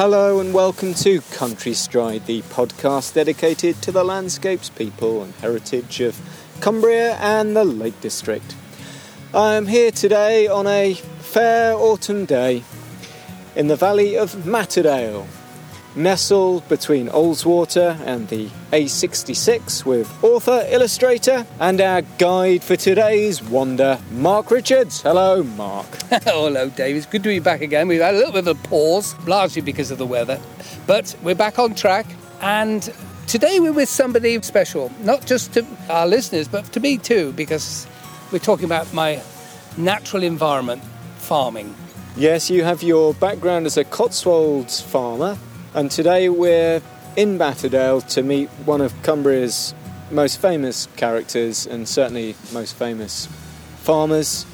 Hello and welcome to Country Stride, the podcast dedicated to the landscapes, people, and heritage of Cumbria and the Lake District. I am here today on a fair autumn day in the valley of Matterdale, nestled between Ullswater and the A66 with author, illustrator, and our guide for today's wander, Mark Richards. Hello, Mark. Hello, Dave. It's good to be back again. We've had a little bit of a pause, largely because of the weather, but we're back on track. And today we're with somebody special, not just to our listeners, but to me too, because we're talking about my natural environment, farming. Yes, you have your background as a Cotswolds farmer, and today we're in Matterdale to meet one of Cumbria's most famous characters and certainly most famous farmers.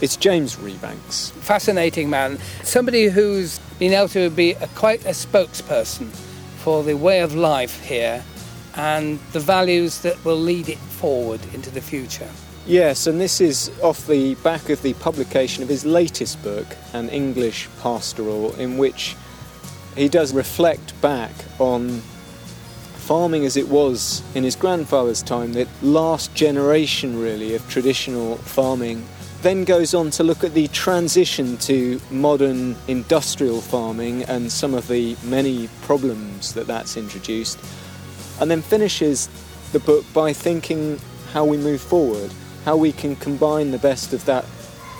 It's James Rebanks. Fascinating man. Somebody who's been able to be a, quite a spokesperson for the way of life here and the values that will lead it forward into the future. Yes, and this is off the back of the publication of his latest book, An English Pastoral, in which he does reflect back on farming as it was in his grandfather's time, the last generation really of traditional farming. Then goes on to look at the transition to modern industrial farming and some of the many problems that that's introduced. And then finishes the book by thinking how we move forward, how we can combine the best of that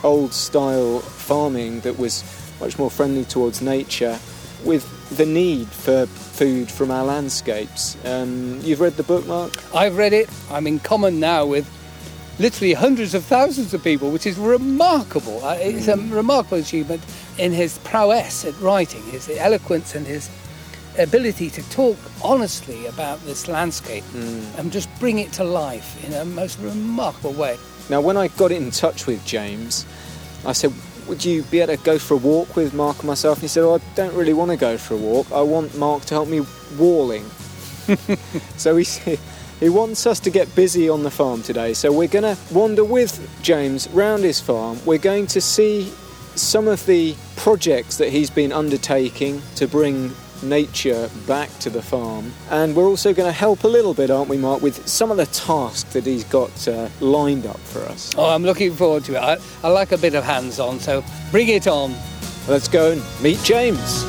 old style farming that was much more friendly towards nature with the need for food from our landscapes. Um, you've read the book, Mark? I've read it. I'm in common now with literally hundreds of thousands of people, which is remarkable. Uh, It's a remarkable achievement in his prowess at writing, his eloquence and his ability to talk honestly about this landscape and just bring it to life in a most remarkable way. Now, when I got in touch with James, I said, Would you be able to go for a walk with Mark and myself? And he said, oh, I don't really want to go for a walk. I want Mark to help me walling. so he, he wants us to get busy on the farm today. So we're going to wander with James round his farm. We're going to see some of the projects that he's been undertaking to bring nature back to the farm. And we're also going to help a little bit, aren't we, Mark, with some of the tasks that he's got uh, lined up for us. Oh, I'm looking forward to it. I, I like a bit of hands on, so bring it on. Let's go and meet James.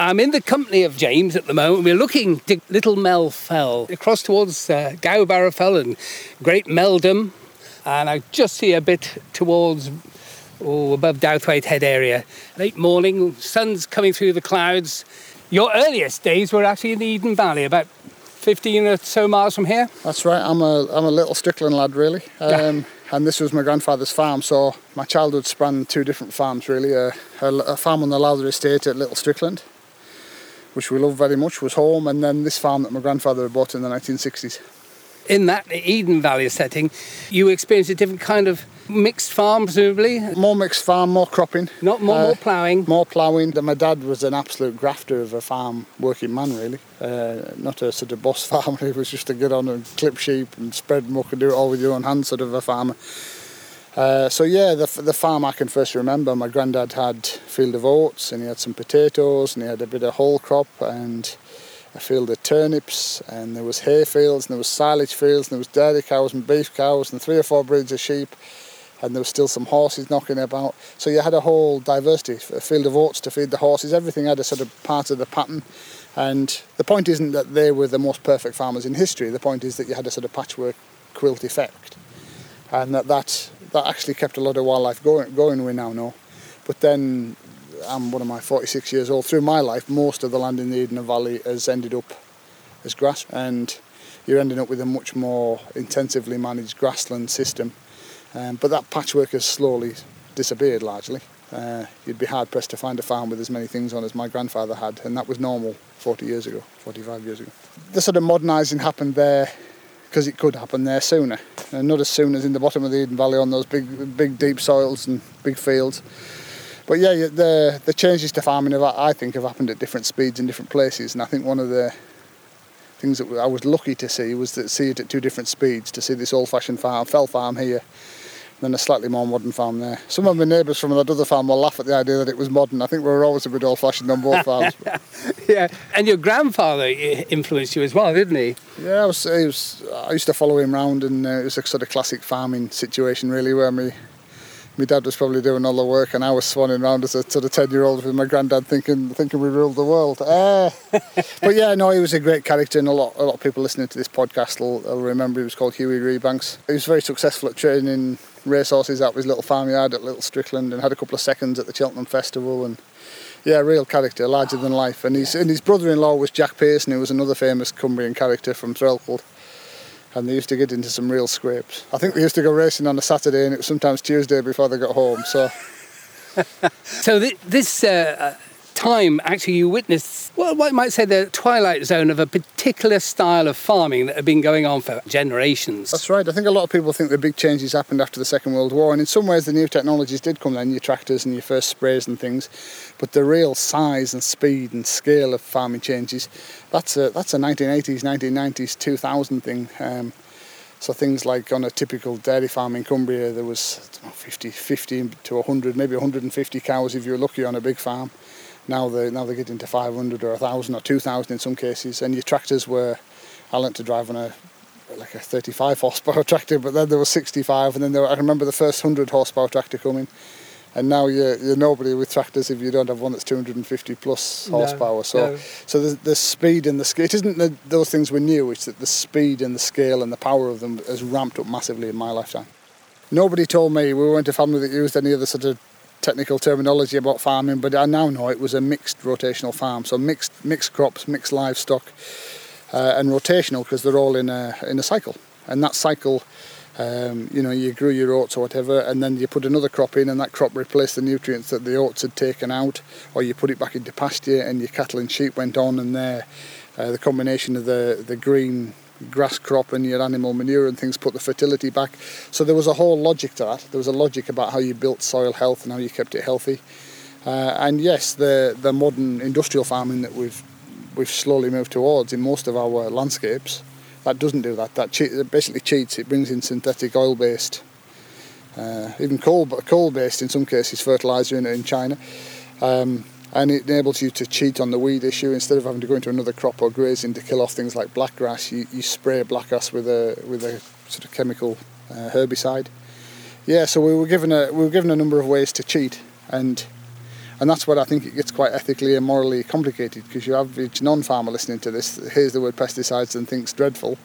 I'm in the company of James at the moment. We're looking to Little Mell Fell, across towards uh, Gowbarrow Fell and Great Mell Fell. And I just see a bit towards, oh, above Douthwaite Head area. Late morning, sun's coming through the clouds. Your earliest days were actually in the Eden Valley, about 15 or so miles from here. That's right. I'm a I'm a little Strickland lad, really. Um, and this was my grandfather's farm, so my childhood span two different farms, really. A, a, a farm on the Lowther Estate at Little Strickland, which we loved very much, was home, and then this farm that my grandfather had bought in the 1960s. In that Eden Valley setting, you experienced a different kind of mixed farm, presumably. More mixed farm, more cropping. Not more, Uh, more ploughing. More ploughing. My dad was an absolute grafter of a farm working man, really. Uh, not a sort of boss farmer. He was just to get on and clip sheep and spread muck and do it all with your own hands, sort of a farmer. Uh, so yeah, the, the farm I can first remember, my granddad had field of oats and he had some potatoes and he had a bit of whole crop and a field of turnips and there was hay fields and there was silage fields and there was dairy cows and beef cows and three or four breeds of sheep and there was still some horses knocking about. So you had a whole diversity, a field of oats to feed the horses. Everything had a sort of part of the pattern. And the point isn't that they were the most perfect farmers in history. The point is that you had a sort of patchwork quilt effect, and that that, that actually kept a lot of wildlife going. Going we now know, but then I'm one of my 46 years old. Through my life, most of the land in the Eden Valley has ended up as grass, and you're ending up with a much more intensively managed grassland system. Um, but that patchwork has slowly disappeared largely. Uh, you'd be hard pressed to find a farm with as many things on as my grandfather had, and that was normal 40 years ago, 45 years ago. The sort of modernising happened there because it could happen there sooner, and not as soon as in the bottom of the Eden Valley on those big, big deep soils and big fields. But yeah, the the changes to farming, have, I think, have happened at different speeds in different places, and I think one of the things that I was lucky to see was to see it at two different speeds. To see this old-fashioned farm, fell farm here, than a slightly more modern farm there. Some of my neighbours from that other farm will laugh at the idea that it was modern. I think we were always a bit old fashioned on both farms. yeah, and your grandfather influenced you as well, didn't he? Yeah, I, was, was, I used to follow him around, and uh, it was a sort of classic farming situation, really, where me my dad was probably doing all the work, and I was swanning around as a sort of ten year old with my granddad, thinking thinking we ruled the world. Uh, but yeah, no, he was a great character, and a lot a lot of people listening to this podcast will, will remember he was called Hughie Rebanks. He was very successful at training racehorses out of his little farmyard at Little Strickland, and had a couple of seconds at the Cheltenham Festival, and yeah, real character, larger than life. And his and his brother-in-law was Jack Pearson, who was another famous Cumbrian character from Threlkeld and they used to get into some real scrapes. I think they used to go racing on a Saturday and it was sometimes Tuesday before they got home. So, so th- this uh, time, actually, you witnessed, well, you might say, the twilight zone of a particular style of farming that had been going on for generations. That's right. I think a lot of people think the big changes happened after the Second World War, and in some ways, the new technologies did come then, your tractors and your first sprays and things. But the real size and speed and scale of farming changes, that's a, that's a 1980s, 1990s, 2000 thing. Um, so things like on a typical dairy farm in Cumbria, there was know, 50, 50 to 100, maybe 150 cows if you were lucky on a big farm. Now they now they get into 500 or 1,000 or 2,000 in some cases. And your tractors were, I learnt to drive on a like a 35 horsepower tractor, but then there was 65, and then there were, I remember the first 100 horsepower tractor coming. And now you're, you're nobody with tractors if you don't have one that's 250 plus horsepower. No, so, no. so the, the speed and the scale, it isn't that those things were new, it's that the speed and the scale and the power of them has ramped up massively in my lifetime. Nobody told me we weren't a family that used any other sort of technical terminology about farming, but I now know it was a mixed rotational farm. So mixed mixed crops, mixed livestock, uh, and rotational because they're all in a in a cycle. And that cycle, um, you know, you grew your oats or whatever, and then you put another crop in, and that crop replaced the nutrients that the oats had taken out, or you put it back into pasture, and your cattle and sheep went on, and there, uh, the combination of the the green grass crop and your animal manure and things put the fertility back. So there was a whole logic to that. There was a logic about how you built soil health and how you kept it healthy. Uh, and yes, the the modern industrial farming that we've we've slowly moved towards in most of our landscapes, that doesn't do that. That che- basically cheats. It brings in synthetic oil-based, uh, even coal, coal-based in some cases, fertilizer in, in China. Um, and it enables you to cheat on the weed issue instead of having to go into another crop or grazing to kill off things like blackgrass. You, you spray blackgrass with a with a sort of chemical uh, herbicide. Yeah, so we were given a we were given a number of ways to cheat, and and that's what I think it gets quite ethically and morally complicated because your average non-farmer listening to this hears the word pesticides and thinks dreadful,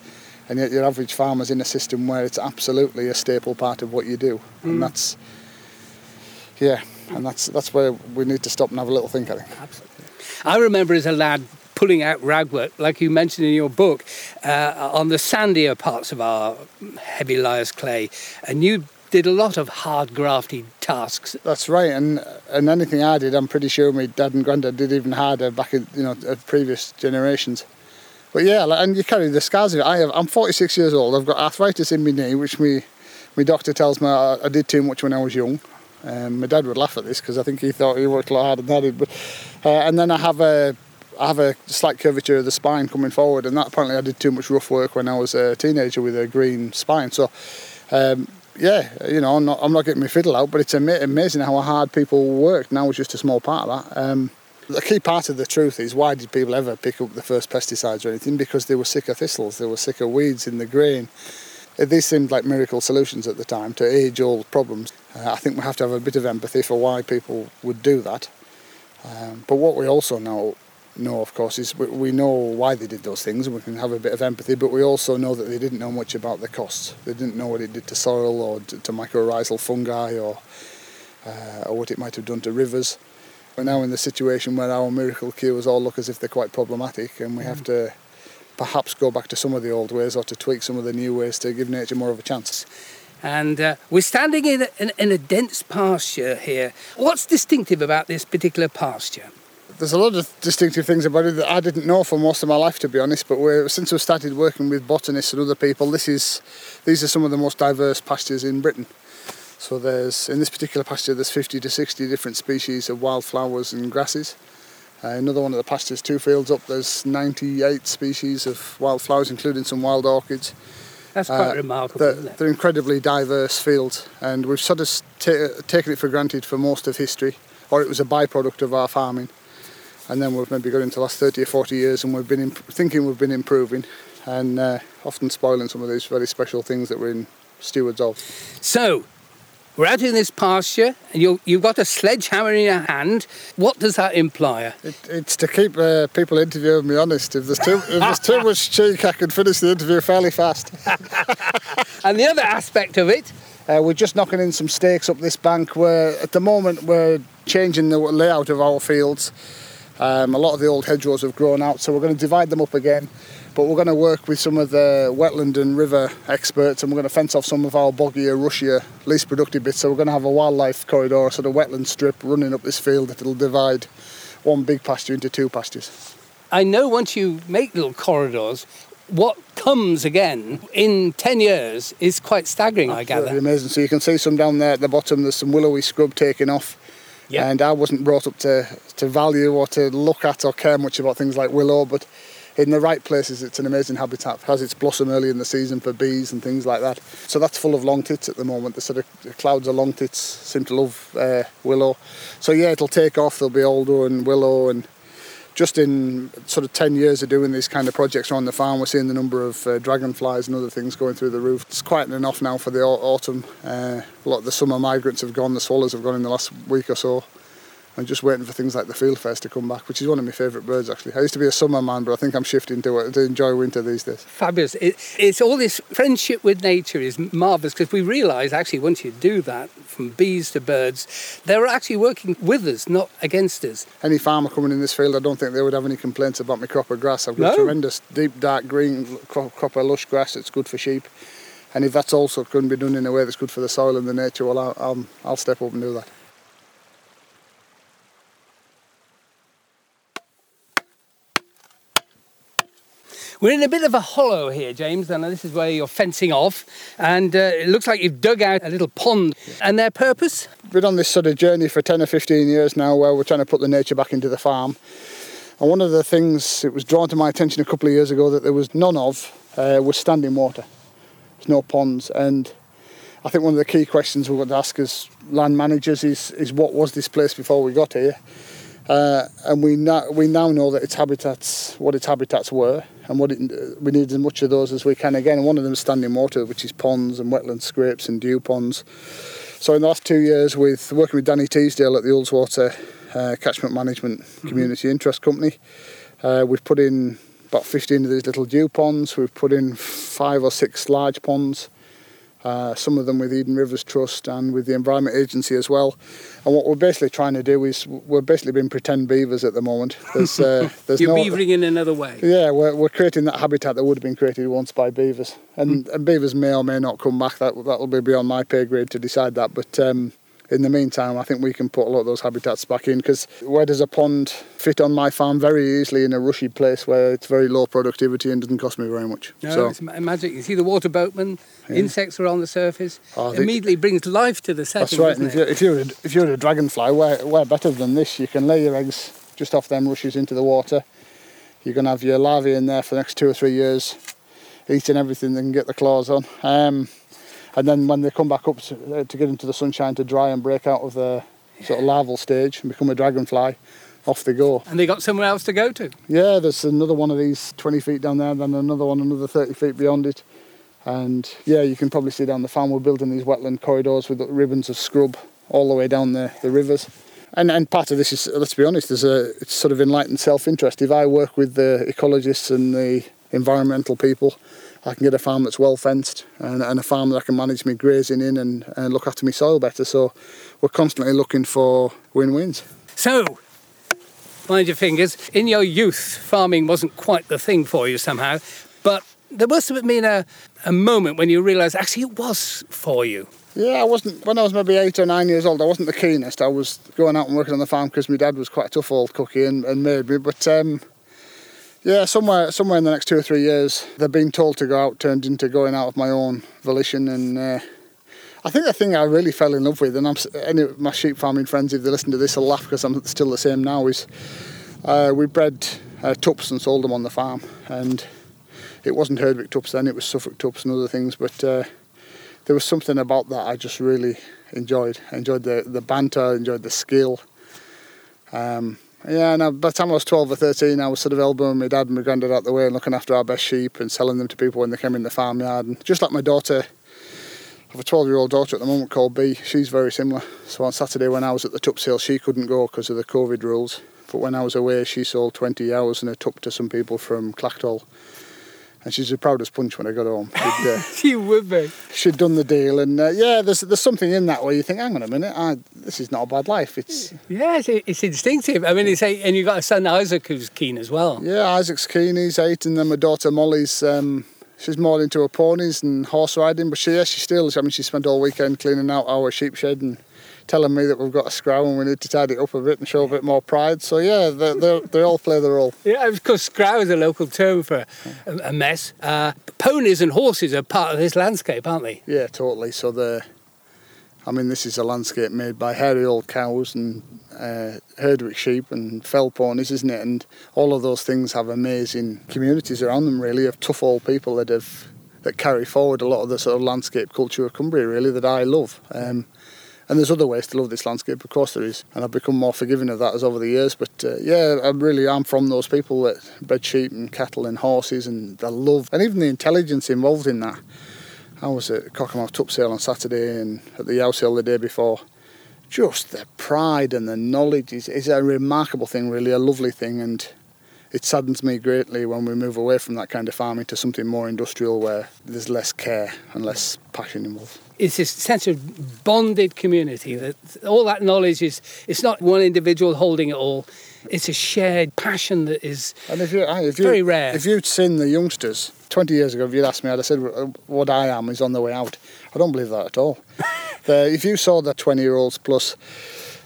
and yet your average farmer's in a system where it's absolutely a staple part of what you do, mm. and that's yeah, and that's that's where we need to stop and have a little think. I think. Absolutely. I remember as a lad pulling out ragwort, like you mentioned in your book, uh, on the sandier parts of our heavy Lias clay, and you did a lot of hard grafty tasks. That's right, and and anything I did, I'm pretty sure my dad and granddad did even harder back in you know previous generations. But yeah, and you carry the scars of it. I have. I'm 46 years old. I've got arthritis in my knee, which me my doctor tells me I, I did too much when I was young. Um, my dad would laugh at this because I think he thought he worked a lot harder than I did. But uh, and then I have a I have a slight curvature of the spine coming forward, and that apparently I did too much rough work when I was a teenager with a green spine. So. Um, yeah, you know, I'm not, I'm not getting my fiddle out, but it's amazing how hard people work. Now it's just a small part of that. Um, the key part of the truth is why did people ever pick up the first pesticides or anything? Because they were sick of thistles, they were sick of weeds in the grain. These seemed like miracle solutions at the time to age old problems. Uh, I think we have to have a bit of empathy for why people would do that. Um, but what we also know, know, of course, is we, we know why they did those things and we can have a bit of empathy, but we also know that they didn't know much about the costs. They didn't know what it did to soil or to, to mycorrhizal fungi or, uh, or what it might have done to rivers. We're now in the situation where our miracle cures all look as if they're quite problematic and we mm. have to perhaps go back to some of the old ways or to tweak some of the new ways to give nature more of a chance. And uh, we're standing in a, in, in a dense pasture here. What's distinctive about this particular pasture? There's a lot of distinctive things about it that I didn't know for most of my life, to be honest. But since we've started working with botanists and other people, this is these are some of the most diverse pastures in Britain. So there's in this particular pasture there's 50 to 60 different species of wildflowers and grasses. Uh, another one of the pastures, two fields up, there's 98 species of wildflowers, including some wild orchids. That's quite uh, remarkable. They're, they're, incredibly diverse fields, and we've sort of t- taken it for granted for most of history, or it was a byproduct of our farming. And then we've maybe got into the last 30 or 40 years, and we've been imp- thinking we've been improving, and uh, often spoiling some of these very special things that we're in stewards of. So, we're out in this pasture, and you have got a sledgehammer in your hand. What does that imply? It, it's to keep uh, people interviewing me honest. If there's too if there's too much cheek, I can finish the interview fairly fast. and the other aspect of it, uh, we're just knocking in some stakes up this bank. Where at the moment we're changing the layout of our fields. Um, a lot of the old hedgerows have grown out, so we're going to divide them up again but we're going to work with some of the wetland and river experts and we're going to fence off some of our boggier, rushier, least productive bits. So we're going to have a wildlife corridor, sort of wetland strip running up this field that will divide one big pasture into two pastures. I know once you make little corridors, what comes again in 10 years is quite staggering, Absolutely I gather. amazing. So you can see some down there at the bottom, there's some willowy scrub taking off. Yep. And I wasn't brought up to, to value or to look at or care much about things like willow, but in the right places, it's an amazing habitat. It has its blossom early in the season for bees and things like that. So that's full of long tits at the moment. The sort of clouds of long tits seem to love uh, willow. So yeah, it'll take off. There'll be alder and willow and just in sort of 10 years of doing these kind of projects around the farm, we're seeing the number of uh, dragonflies and other things going through the roof. It's quietening off now for the autumn. Uh, a lot of the summer migrants have gone, the swallows have gone in the last week or so. I'm just waiting for things like the field fieldfares to come back, which is one of my favourite birds actually. I used to be a summer man, but I think I'm shifting to, uh, to enjoy winter these days. Fabulous. It, it's all this friendship with nature is marvellous because we realise actually once you do that, from bees to birds, they're actually working with us, not against us. Any farmer coming in this field, I don't think they would have any complaints about my crop of grass. I've got no. tremendous deep, dark green crop, of lush grass. It's good for sheep. And if that's also going to be done in a way that's good for the soil and the nature, well, I'll, I'll, I'll step up and do that. We're in a bit of a hollow here, James, and this is where you're fencing off. And uh, it looks like you've dug out a little pond. And their purpose? We've been on this sort of journey for 10 or 15 years now where we're trying to put the nature back into the farm. And one of the things that was drawn to my attention a couple of years ago that there was none of uh, was standing water. There's no ponds. And I think one of the key questions we've got to ask as land managers is, is what was this place before we got here? Uh, and we now, we now know that its habitats, what its habitats were, and what it, we need as much of those as we can. Again, one of them is standing water, which is ponds and wetland scrapes and dew ponds. So in the last two years, with working with Danny Teasdale at the Ullswater uh, Catchment Management mm-hmm. Community Interest Company, uh, we've put in about 15 of these little dew ponds. We've put in five or six large ponds uh, some of them with Eden Rivers Trust and with the Environment Agency as well. And what we're basically trying to do is we're basically being pretend beavers at the moment. There's, uh, there's You're no, beavering in another way. Yeah, we're, we're creating that habitat that would have been created once by beavers, and, mm. and beavers may or may not come back. That that'll be beyond my pay grade to decide that, but. Um, in the meantime, I think we can put a lot of those habitats back in because where does a pond fit on my farm very easily in a rushy place where it's very low productivity and doesn't cost me very much. No, so, it's magic. You see the water boatman, yeah. insects are on the surface. Oh, immediately brings life to the setting. That's right. if you're, if you're, a, if you're a dragonfly, we're, we're better than this. You can lay your eggs just off them rushes into the water. You're going to have your larvae in there for the next two or three years, eating everything they can get their claws on. Um, and then when they come back up to, uh, to, get into the sunshine to dry and break out of the sort of larval stage and become a dragonfly, off they go. And they got somewhere else to go to? Yeah, there's another one of these 20 feet down there, then another one another 30 feet beyond it. And yeah, you can probably see down the farm we're building these wetland corridors with ribbons of scrub all the way down the, the rivers. And, and part of this is, let's be honest, there's a it's sort of enlightened self-interest. If I work with the ecologists and the environmental people, I can get a farm that's well fenced and, and a farm that I can manage my grazing in and, and look after my soil better. So we're constantly looking for win-wins. So, mind your fingers, in your youth, farming wasn't quite the thing for you somehow, but there must have been a, a moment when you realised actually it was for you. Yeah, I wasn't, when I was maybe eight or nine years old, I wasn't the keenest. I was going out and working on the farm because my dad was quite a tough old cookie and, and made me. But um, yeah, somewhere somewhere in the next two or three years, they've been told to go out turned into going out of my own volition. And uh, I think the thing I really fell in love with, and I'm, any my sheep farming friends, if they listen to this, will laugh because I'm still the same now, is uh, we bred uh, tups and sold them on the farm. And it wasn't Herdwick tups then, it was Suffolk tups and other things. But uh, there was something about that I just really enjoyed. I enjoyed the, the banter, enjoyed the skill. Um, yeah, and by the time I was 12 or 13, I was sort of elbowing my dad and my granddad out the way and looking after our best sheep and selling them to people when they came in the farmyard. And just like my daughter, I have a 12 year old daughter at the moment called Bea, she's very similar. So on Saturday when I was at the tup sale, she couldn't go because of the COVID rules. But when I was away, she sold 20 hours and a tup to some people from Clackdoll and she's the proudest punch when I got home. Uh, she would be. She'd done the deal, and uh, yeah, there's there's something in that where you think, hang on a minute, I, this is not a bad life. It's yeah, it's, it's instinctive. I mean, it's a, and you've got a son Isaac who's keen as well. Yeah, Isaac's keen. He's eight, and then my daughter Molly's. Um, she's more into her ponies and horse riding, but she yeah, she still. I mean, she spent all weekend cleaning out our sheep shed and telling me that we've got a scrow and we need to tidy it up a bit and show a bit more pride. So yeah, they they they all play their role. Yeah, of course, scrow is a local term for a, a mess. Uh, ponies and horses are part of this landscape, aren't they? Yeah, totally. So the, I mean, this is a landscape made by hairy old cows and uh, Herdwick sheep and fell ponies, isn't it? And all of those things have amazing communities around them, really, of tough old people that have that carry forward a lot of the sort of landscape culture of Cumbria, really, that I love. Um, and there's other ways to love this landscape, of course there is. And I've become more forgiving of that as over the years. But uh, yeah, I really am from those people that bred sheep and cattle and horses and the love and even the intelligence involved in that. I was at Cockermouth Tup Sale on Saturday and at the Sale the day before. Just the pride and the knowledge is, is a remarkable thing, really, a lovely thing. And it saddens me greatly when we move away from that kind of farming to something more industrial where there's less care and less passion involved it's this sense of bonded community that all that knowledge is it's not one individual holding it all. It's a shared passion that is and if you, if you, very rare. if you'd seen the youngsters 20 years ago if you'd asked me I'd have said what I am is on the way out. I don't believe that at all. The, if you saw the 20 year olds plus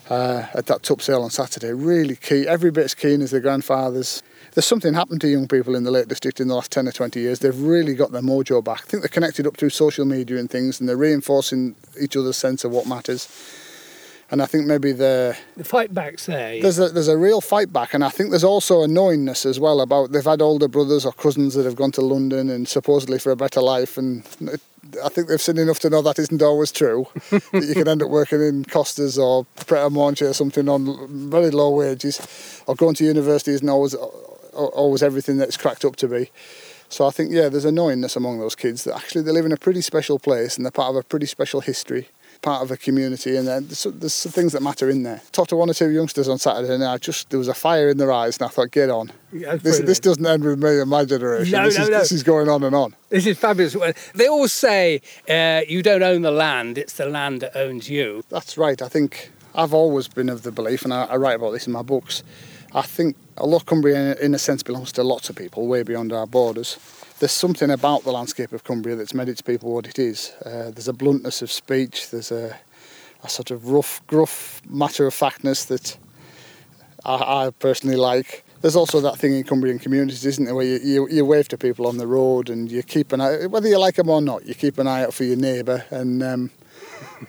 uh, at that tup sale on Saturday really key every bit as keen as their grandfathers there's something happened to young people in the Lake District in the last 10 or 20 years. They've really got their mojo back. I think they're connected up through social media and things, and they're reinforcing each other's sense of what matters. And I think maybe the the fight back's there. There's a there's a real fight back, and I think there's also a knowingness as well about they've had older brothers or cousins that have gone to London and supposedly for a better life, and it, I think they've seen enough to know that isn't always true. that you can end up working in Costas or Pret a Manger or something on very low wages, or going to university isn't always always everything that's cracked up to be. So I think, yeah, there's a knowingness among those kids that actually they live in a pretty special place and they're part of a pretty special history, part of a community, and there's, there's some things that matter in there. Talked to one or two youngsters on Saturday, and I just there was a fire in their eyes, and I thought, get on. Yeah, this, this doesn't end with me and my generation. No, this, no, is, no. this is going on and on. This is fabulous. They always say uh, you don't own the land; it's the land that owns you. That's right. I think I've always been of the belief, and I, I write about this in my books I think Cumbria, in a sense, belongs to lots of people way beyond our borders, there's something about the landscape of Cumbria that's made its people what it is. Uh, there's a bluntness of speech, there's a, a sort of rough, gruff matter of factness that I, I, personally like. There's also that thing in Cumbrian communities, isn't there, where you, you, you, wave to people on the road and you keep an eye, whether you like them or not, you keep an eye out for your neighbour. And um,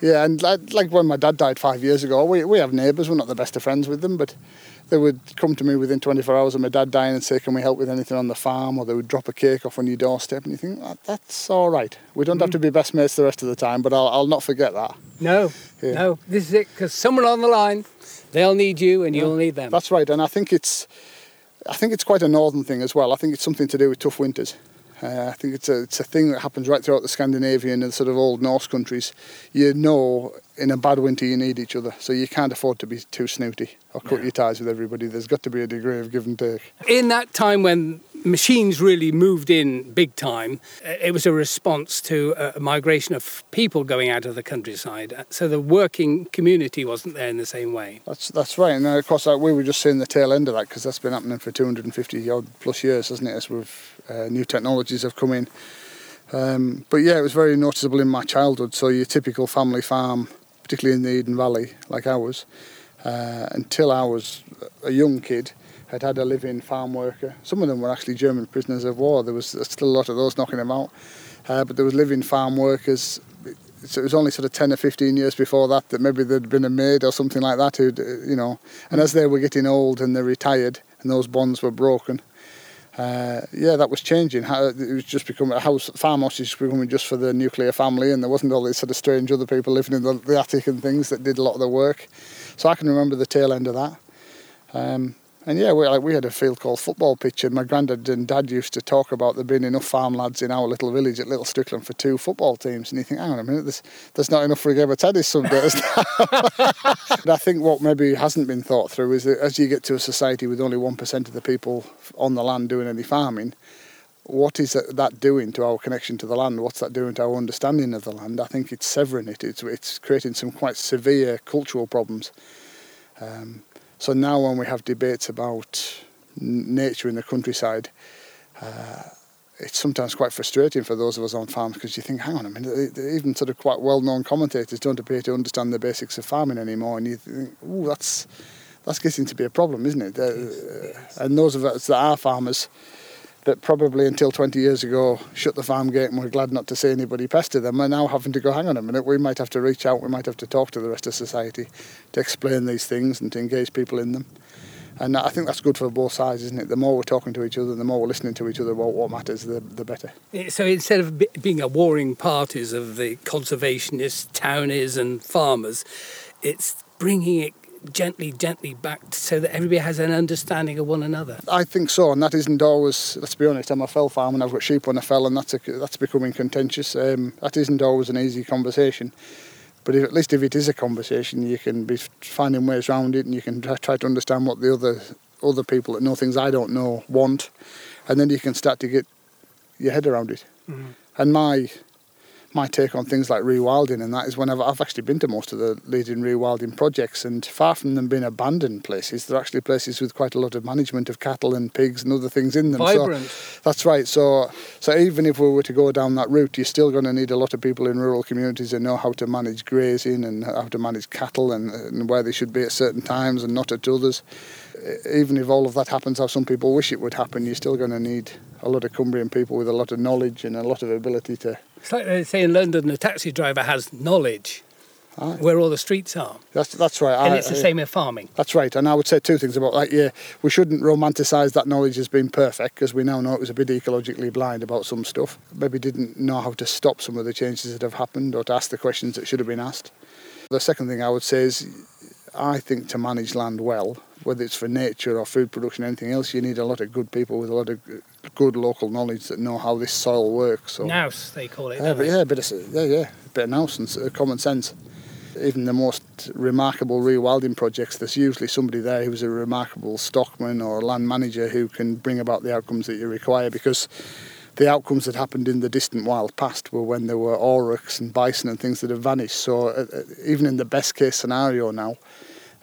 yeah, and like, like when my dad died five years ago, we, we have neighbours, we're not the best of friends with them, but they would come to me within 24 hours of my dad dying and say, Can we help with anything on the farm? Or they would drop a cake off on your doorstep, and you think, That's all right. We don't mm. have to be best mates the rest of the time, but I'll, I'll not forget that. No, yeah. no, this is it, because someone on the line, they'll need you and yeah. you'll need them. That's right, and I think it's. I think it's quite a northern thing as well. I think it's something to do with tough winters. Uh, I think it's a, it's a thing that happens right throughout the Scandinavian and sort of old Norse countries. You know, in a bad winter, you need each other, so you can't afford to be too snooty or cut your ties with everybody. There's got to be a degree of give and take. In that time when machines really moved in big time, uh, it was a response to a migration of people going out of the countryside. Uh, so the working community wasn't there in the same way. That's that's right. And of course, we were just seeing the tail end of that because that's been happening for 250 odd plus years, hasn't it? As with uh, new technologies have come in. Um, but yeah, it was very noticeable in my childhood. So your typical family farm, particularly in the Eden Valley, like ours, uh, until I was a young kid, had had a living farm worker. Some of them were actually German prisoners of war. There was still a lot of those knocking about. Uh, but there was living farm workers. So it was only sort of 10 or 15 years before that that maybe there'd been a maid or something like that who'd, uh, you know, and as they were getting old and they retired and those bonds were broken, uh, yeah, that was changing. It was just becoming a house, farmhouse is becoming just for the nuclear family, and there wasn't all these sort of strange other people living in the, the attic and things that did a lot of the work. So I can remember the tail end of that. Um, and yeah, we, like, we had a field called football pitch, and my granddad and dad used to talk about there being enough farm lads in our little village at Little Strickland for two football teams. And you think, hang on a minute, there's, there's not enough for a game of tennis some days. I think what maybe hasn't been thought through is that as you get to a society with only 1% of the people on the land doing any farming, what is that doing to our connection to the land? What's that doing to our understanding of the land? I think it's severing it. It's, it's creating some quite severe cultural problems. Um, so now when we have debates about nature in the countryside, uh, it's sometimes quite frustrating for those of us on farms because you think, hang on a minute, even sort of quite well-known commentators don't appear to understand the basics of farming anymore, and you think, oh, that's that's getting to be a problem, isn't it? Uh, and those of us that are farmers that probably until 20 years ago shut the farm gate and were glad not to see anybody pester them are now having to go, hang on a minute, we might have to reach out, we might have to talk to the rest of society to explain these things and to engage people in them. And I think that's good for both sides, isn't it? The more we're talking to each other, the more we're listening to each other about what matters, the, the better. So instead of being a warring parties of the conservationists, townies, and farmers, it's bringing it gently, gently back so that everybody has an understanding of one another? I think so, and that isn't always. Let's be honest. I'm a fell farm and I've got sheep on a fell, and that's a, that's becoming contentious. Um, that isn't always an easy conversation. But if, at least if it is a conversation, you can be finding ways around it, and you can try, try to understand what the other other people that know things I don't know want, and then you can start to get your head around it. Mm-hmm. And my my take on things like rewilding and that is whenever I've actually been to most of the leading rewilding projects and far from them being abandoned places, they're actually places with quite a lot of management of cattle and pigs and other things in them. Vibrant. So that's right. So so even if we were to go down that route, you're still going to need a lot of people in rural communities that know how to manage grazing and how to manage cattle and, and where they should be at certain times and not at others. Even if all of that happens how some people wish it would happen, you're still going to need a lot of Cumbrian people with a lot of knowledge and a lot of ability to it's like they say in London, a taxi driver has knowledge Aye. where all the streets are. That's that's right. And I, it's the same with farming. That's right. And I would say two things about that. Yeah, we shouldn't romanticise that knowledge as being perfect because we now know it was a bit ecologically blind about some stuff. Maybe didn't know how to stop some of the changes that have happened or to ask the questions that should have been asked. The second thing I would say is I think to manage land well, whether it's for nature or food production or anything else, you need a lot of good people with a lot of good local knowledge that know how this soil works. So, nous, they call it. Yeah, but yeah, a bit of yeah, yeah, a bit of nous and uh, common sense. Even the most remarkable rewilding projects, there's usually somebody there who's a remarkable stockman or land manager who can bring about the outcomes that you require because the outcomes that happened in the distant wild past were when there were aurochs and bison and things that have vanished. So uh, uh even in the best case scenario now,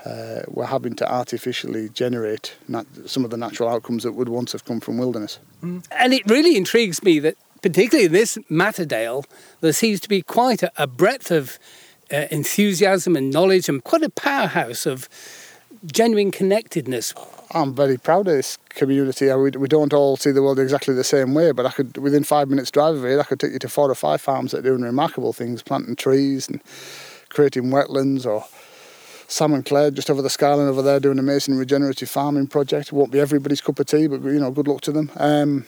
uh, we're having to artificially generate nat- some of the natural outcomes that would once have come from wilderness. Mm. And it really intrigues me that, particularly in this Matterdale, there seems to be quite a, a breadth of uh, enthusiasm and knowledge and quite a powerhouse of genuine connectedness. I'm very proud of this community. We, we don't all see the world exactly the same way, but I could, within five minutes' drive of here, I could take you to four or five farms that are doing remarkable things, planting trees and creating wetlands or Sam and Claire just over the Skyline over there doing an amazing regenerative farming project. It won't be everybody's cup of tea, but you know, good luck to them. Um,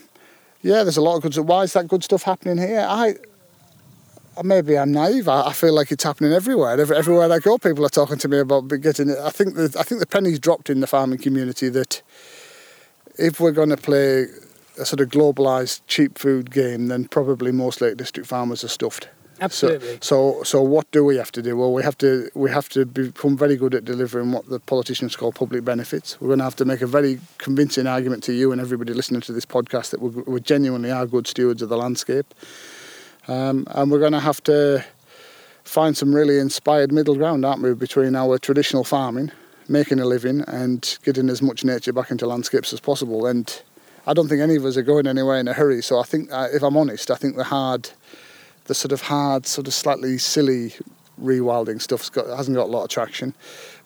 yeah, there's a lot of good. Why is that good stuff happening here? I maybe I'm naive. I, feel like it's happening everywhere. Every, everywhere I go, people are talking to me about getting it. I think the, I think the penny's dropped in the farming community that if we're going to play a sort of globalised cheap food game, then probably most Lake District farmers are stuffed. Absolutely. So, so, so what do we have to do? Well, we have to we have to become very good at delivering what the politicians call public benefits. We're going to have to make a very convincing argument to you and everybody listening to this podcast that we genuinely are good stewards of the landscape, um, and we're going to have to find some really inspired middle ground, aren't we, between our traditional farming, making a living, and getting as much nature back into landscapes as possible. And I don't think any of us are going anywhere in a hurry. So I think, uh, if I'm honest, I think the hard, the sort of hard, sort of slightly silly rewilding stuff hasn't got a lot of traction.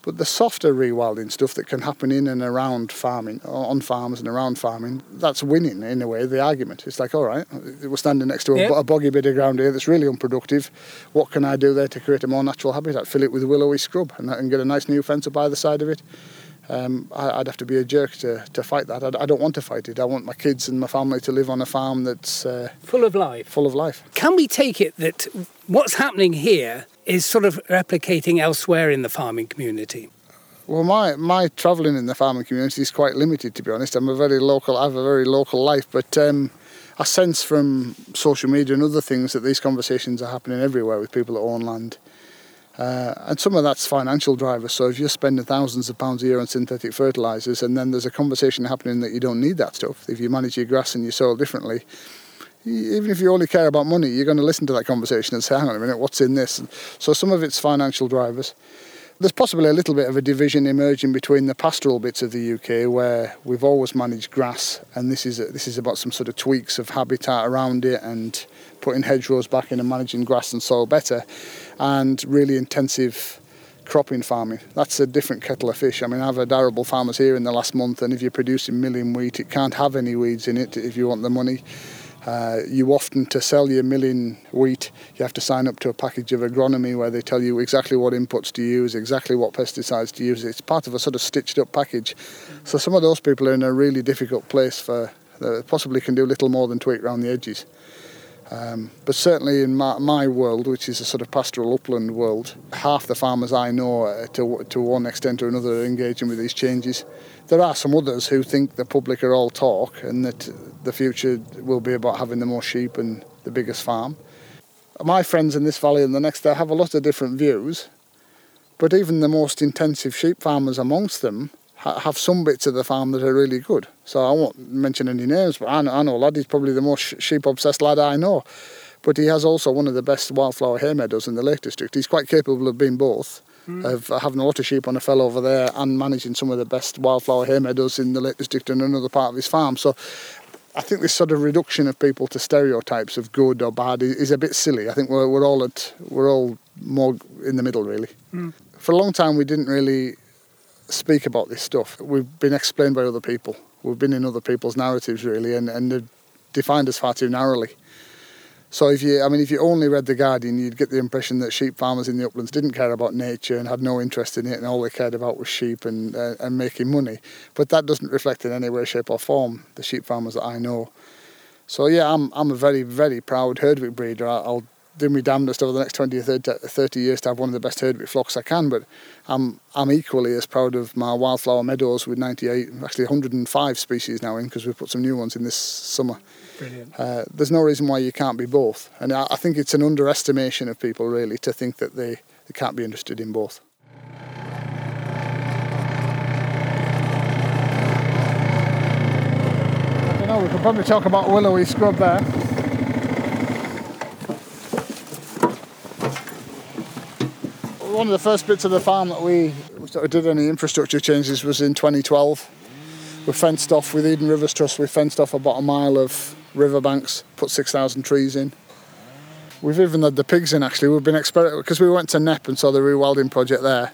But the softer rewilding stuff that can happen in and around farming, on farms and around farming, that's winning in a way, the argument. It's like, all right, we're standing next to a, a boggy bit of ground here that's really unproductive. What can I do there to create a more natural habitat? Fill it with willowy scrub and, and get a nice new fence up either side of it. Um, I, would have to be a jerk to, to fight that. I, I, don't want to fight it. I want my kids and my family to live on a farm that's uh, full of life. Full of life. Can we take it that what's happening here is sort of replicating elsewhere in the farming community? Well, my, my travelling in the farming community is quite limited, to be honest. I'm a very local, I have a very local life, but um, I sense from social media and other things that these conversations are happening everywhere with people that own land. Uh, and some of that's financial drivers. So if you're spending thousands of pounds a year on synthetic fertilizers, and then there's a conversation happening that you don't need that stuff, if you manage your grass and your soil differently, even if you only care about money, you're going to listen to that conversation and say, hang on a minute, what's in this? So some of it's financial drivers. There's possibly a little bit of a division emerging between the pastoral bits of the UK, where we've always managed grass, and this is this is about some sort of tweaks of habitat around it and putting hedgerows back in and managing grass and soil better, and really intensive cropping farming. That's a different kettle of fish. I mean, I've had arable farmers here in the last month, and if you're producing milling wheat, it can't have any weeds in it if you want the money. Uh, you often, to sell your milling wheat, you have to sign up to a package of agronomy where they tell you exactly what inputs to use, exactly what pesticides to use. It's part of a sort of stitched up package. So some of those people are in a really difficult place for, uh, possibly can do little more than tweak around the edges. Um, but certainly in my, my, world, which is a sort of pastoral upland world, half the farmers I know, to, to one extent or another, are engaging with these changes. There are some others who think the public are all talk and that the future will be about having the most sheep and the biggest farm. My friends in this valley and the next they have a lot of different views, but even the most intensive sheep farmers amongst them have some bits of the farm that are really good. So I won't mention any names, but I know, I know probably the most sheep obsessed lad I know. But he has also one of the best wildflower hay meadows in the Lake District. He's quite capable of being both, mm. of having a lot of sheep on a fell over there and managing some of the best wildflower hay meadows in the Lake District and another part of his farm. So I think this sort of reduction of people to stereotypes of good or bad is, a bit silly. I think we're, we're all at we're all more in the middle really. Mm. For a long time, we didn't really speak about this stuff. We've been explained by other people. We've been in other people's narratives really, and and they've defined us far too narrowly. So if you, I mean, if you only read the Guardian, you'd get the impression that sheep farmers in the uplands didn't care about nature and had no interest in it, and all they cared about was sheep and uh, and making money. But that doesn't reflect in any way, shape, or form the sheep farmers that I know. So yeah, I'm I'm a very very proud Herdwick breeder. I'll do my damnedest over the next 20 or 30 years to have one of the best Herdwick flocks I can, but I'm, I'm equally as proud of my wildflower meadows with 98, actually 105 species now in because we've put some new ones in this summer. Brilliant. Uh, there's no reason why you can't be both. And I, I think it's an underestimation of people really to think that they, they can't be interested in both. I don't know, we could probably talk about willowy scrub there. one of the first bits of the farm that we sort of did any infrastructure changes was in 2012. We fenced off with Eden Rivers Trust. We fenced off about a mile of riverbanks, put 6,000 trees in. We've even had the pigs in actually. We've been experimenting because we went to Knepp and saw the rewilding project there.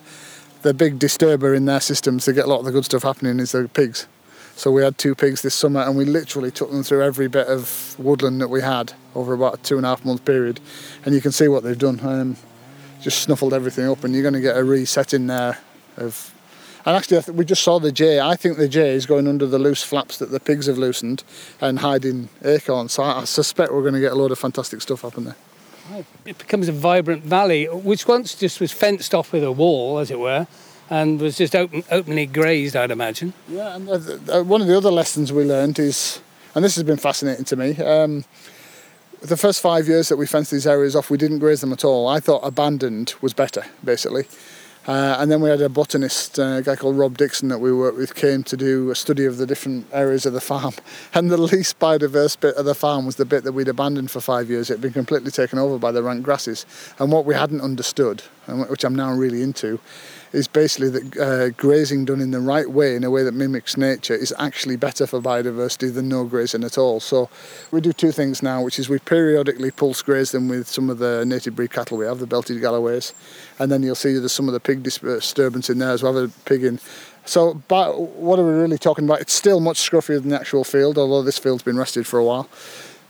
The big disturber in their systems to get a lot of the good stuff happening is the pigs. So we had two pigs this summer and we literally took them through every bit of woodland that we had over about a two and a half month period. And you can see what they've done. Um, just snuffled everything up, and you're going to get a reset in there of. And actually, we just saw the jay. I think the jay is going under the loose flaps that the pigs have loosened and hiding acorns. So I suspect we're going to get a load of fantastic stuff up in there. It becomes a vibrant valley, which once just was fenced off with a wall, as it were, and was just open, openly grazed, I'd imagine. Yeah, and one of the other lessons we learned is, and this has been fascinating to me. Um, the first five years that we fenced these areas off, we didn't graze them at all. I thought abandoned was better, basically. Uh, and then we had a botanist, uh, a guy called Rob Dixon, that we worked with, came to do a study of the different areas of the farm. And the least biodiverse bit of the farm was the bit that we'd abandoned for five years. It had been completely taken over by the rank grasses. And what we hadn't understood, and which I'm now really into, is basically that uh, grazing done in the right way, in a way that mimics nature, is actually better for biodiversity than no grazing at all. So we do two things now, which is we periodically pulse graze them with some of the native breed cattle we have, the belted Galloways, and then you'll see there's some of the pig disturbance in there as well, a pig in. So, what are we really talking about? It's still much scruffier than the actual field, although this field's been rested for a while.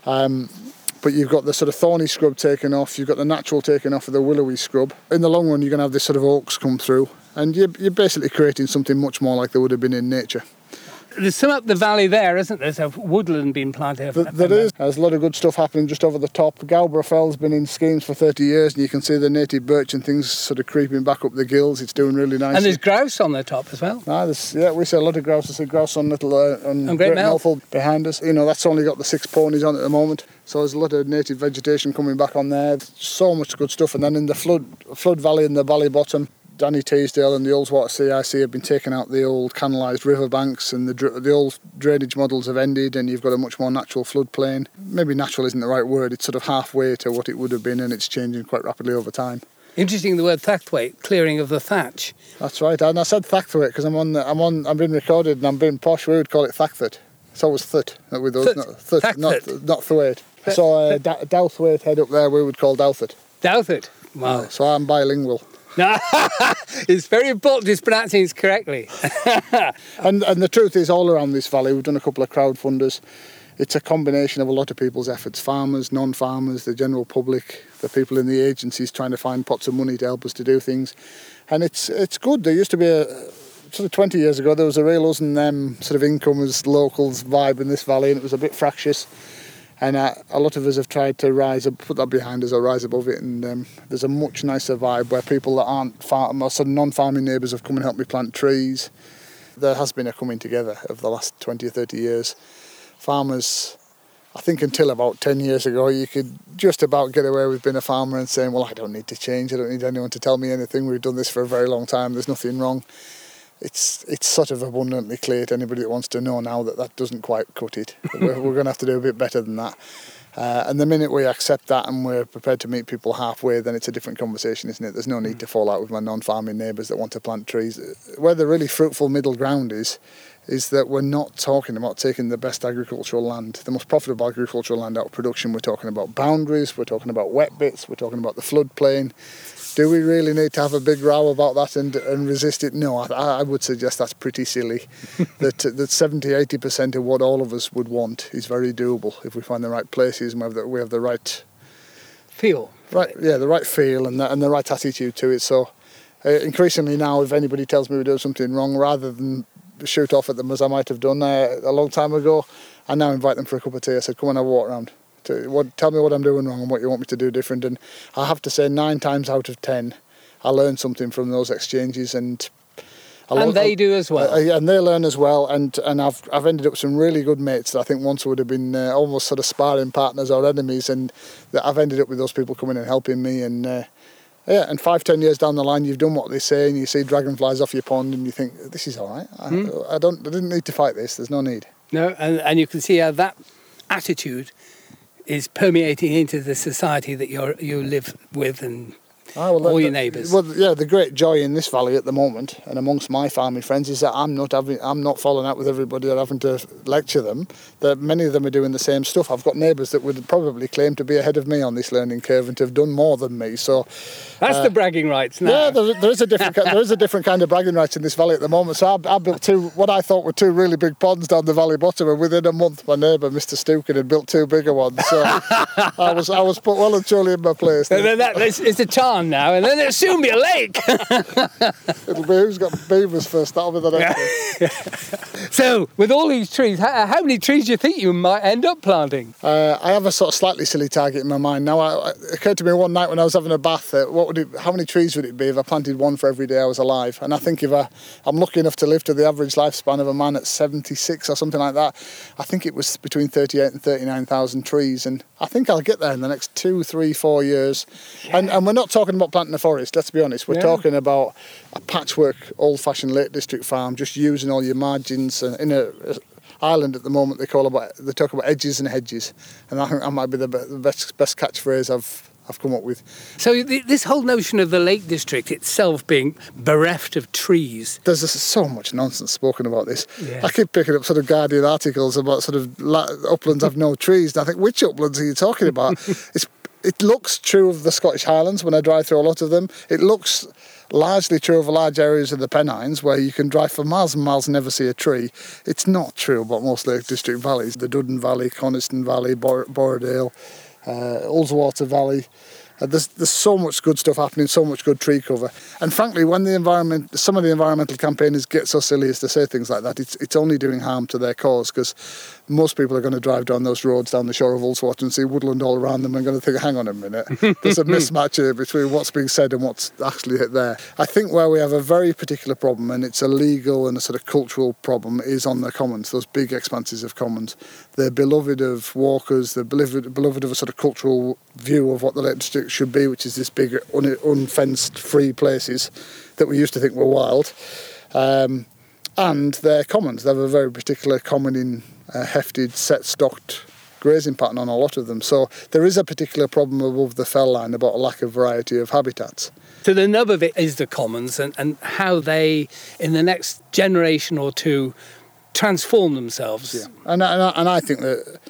Um, but you've got the sort of thorny scrub taken off, you've got the natural taken off of the willowy scrub. In the long run, you're going to have this sort of oaks come through, and you're, you're basically creating something much more like there would have been in nature. There's some up the valley there, isn't there? There's woodland being planted. There, there is. There's a lot of good stuff happening just over the top. Gowbarrow Fell's been in schemes for 30 years, and you can see the native birch and things sort of creeping back up the gills. It's doing really nice. And there's grouse on the top as well. Ah, yeah, we see a lot of grouse. I see grouse on little uh, on, on Great, Great Mell Fell behind us. You know, that's only got the six ponies on at the moment. So there's a lot of native vegetation coming back on there. So much good stuff. And then in the flood flood valley and the valley bottom, Danny Teasdale and the Ullswater CIC have been taking out the old canalised riverbanks and the, the old drainage models have ended and you've got a much more natural floodplain. Maybe natural isn't the right word, it's sort of halfway to what it would have been and it's changing quite rapidly over time. Interesting the word Thackthwaite, clearing of the thatch. That's right, and I said Thackthwaite because I'm on, the, I'm on, I'm being recorded and I'm being posh. We would call it thachtwait. It's always thut with those, not thut, not not thwaite. So uh, Dowthwaite head up there, we would call Douthit. Douthit. Wow. So I'm bilingual. it's very important he's pronouncing it correctly. and, and the truth is, all around this valley, we've done a couple of crowdfunders. It's a combination of a lot of people's efforts farmers, non farmers, the general public, the people in the agencies trying to find pots of money to help us to do things. And it's, it's good. There used to be a sort of 20 years ago, there was a real us and them sort of incomers, locals vibe in this valley, and it was a bit fractious and uh, a lot of us have tried to rise up, put that behind us or rise above it. And um, there's a much nicer vibe where people that aren't farm or non-farming neighbours have come and helped me plant trees. There has been a coming together of the last 20 or 30 years. Farmers, I think until about 10 years ago, you could just about get away with being a farmer and saying, well, I don't need to change. I don't need anyone to tell me anything. We've done this for a very long time. There's nothing wrong it's it's sort of abundantly clear to anybody that wants to know now that that doesn't quite cut it. we're, we're going to have to do a bit better than that. Uh, and the minute we accept that and we're prepared to meet people halfway, then it's a different conversation, isn't it? There's no need to fall out with my non-farming neighbours that want to plant trees. Where the really fruitful middle ground is, is that we're not talking about taking the best agricultural land, the most profitable agricultural land out of production. We're talking about boundaries, we're talking about wet bits, we're talking about the floodplain, do we really need to have a big row about that and, and resist it? No, I, I would suggest that's pretty silly. that that 70, 80% of what all of us would want is very doable if we find the right places and we have the, we have the right feel. Right, yeah, the right feel and the, and the right attitude to it. So uh, increasingly now, if anybody tells me we're doing something wrong, rather than shoot off at them as I might have done uh, a long time ago, I now invite them for a cup of tea. I said, come on, have a walk around to what, tell me what I'm doing wrong and what you want me to do different. And I have to say, nine times out of ten, I learn something from those exchanges, and and they do as well. Uh, and they learn as well. And and I've I've ended up with some really good mates that I think once would have been uh, almost sort of sparring partners or enemies, and that I've ended up with those people coming and helping me. And uh, yeah, and five ten years down the line, you've done what they say, and you see dragonflies off your pond, and you think this is all right. I, hmm. I don't I didn't need to fight this. There's no need. No, and and you can see how that attitude is permeating into the society that you you live with and Oh, well, all the, your neighbours. Well, yeah, the great joy in this valley at the moment, and amongst my farming friends, is that I'm not having, I'm not falling out with everybody or having to lecture them. That many of them are doing the same stuff. I've got neighbours that would probably claim to be ahead of me on this learning curve and to have done more than me. So that's uh, the bragging rights now. Yeah, there, there is a different, there is a different kind of bragging rights in this valley at the moment. So I, I, built two, what I thought were two really big ponds down the valley bottom, and within a month, my neighbour, Mr. Stukin, had built two bigger ones. So I was, I was put well and truly in my place. that, it's, it's a chance pond now, and then it'll soon be a lake. It'll be who's got beavers first. That'll be the next. so, with all these trees, how, how, many trees do you think you might end up planting? Uh, I have a sort of slightly silly target in my mind. Now, I, it occurred to me one night when I was having a bath. Uh, what would it, how many trees would it be if I planted one for every day I was alive? And I think if I, I'm lucky enough to live to the average lifespan of a man at 76 or something like that, I think it was between 38 and 39,000 trees. And I think I'll get there in the next two, three, four years. Yeah. And, and we're not talking about planting a forest, let's be honest. We're yeah. talking about a patchwork, old fashioned Lake District farm, just using all your margins uh, in a, a Ireland at the moment they call about they talk about edges and hedges, and I think that might be the best best catchphrase I've I've come up with. So this whole notion of the Lake District itself being bereft of trees. There's so much nonsense spoken about this. Yeah. I keep picking up sort of Guardian articles about sort of uplands have no trees, and I think which uplands are you talking about? it's it looks true of the Scottish Highlands when I drive through a lot of them. It looks largely true of large areas of the Pennines where you can drive for miles and miles and never see a tree. It's not true about most Lake District valleys. The Duddon Valley, Coniston Valley, Bor- Borrowdale, uh, Ullswater Valley. Uh, there's, there's so much good stuff happening, so much good tree cover. And frankly, when the environment, some of the environmental campaigners get so silly as to say things like that, it's, it's only doing harm to their cause because most people are going to drive down those roads down the shore of Ullswater and see woodland all around them and going to think, hang on a minute, there's a mismatch here between what's being said and what's actually there. I think where we have a very particular problem, and it's a legal and a sort of cultural problem, is on the commons, those big expanses of commons. They're beloved of walkers, they're beloved, beloved of a sort of cultural view of what the Lake District should be, which is this big un- unfenced free places that we used to think were wild. Um, and they're commons. They have a very particular common in uh, hefted, set stocked grazing pattern on a lot of them. So there is a particular problem above the fell line about a lack of variety of habitats. So the nub of it is the commons and, and how they, in the next generation or two, transform themselves. Yeah, and, and, I, and I think that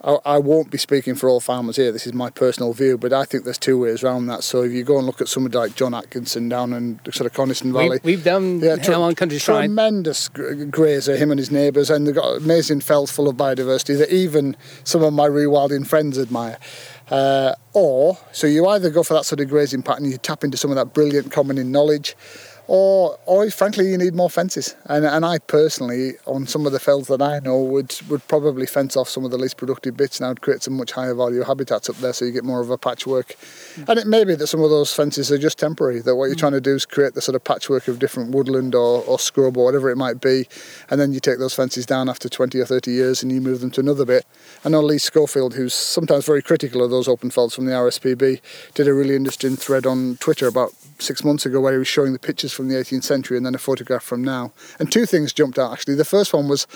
I, won't be speaking for all farmers here. This is my personal view, but I think there's two ways around that. So if you go and look at somebody like John Atkinson down in sort of Coniston Valley, we, have done yeah, him on Country Tremendous grazer, him and his neighbours, and they've got amazing fells full of biodiversity that even some of my rewilding friends admire. Uh, or so you either go for that sort of grazing pattern, you tap into some of that brilliant common in knowledge, or or frankly you need more fences and, and I personally on some of the fells that I know would would probably fence off some of the least productive bits and I would create some much higher value habitats up there so you get more of a patchwork mm. and it may be that some of those fences are just temporary that what you're mm. trying to do is create the sort of patchwork of different woodland or, or scrub or whatever it might be and then you take those fences down after 20 or 30 years and you move them to another bit I know Lee Schofield who's sometimes very critical of those open fells from the RSPB did a really interesting thread on Twitter about six months ago where he was showing the pictures from the 18th century and then a photograph from now. And two things jumped out actually. The first one was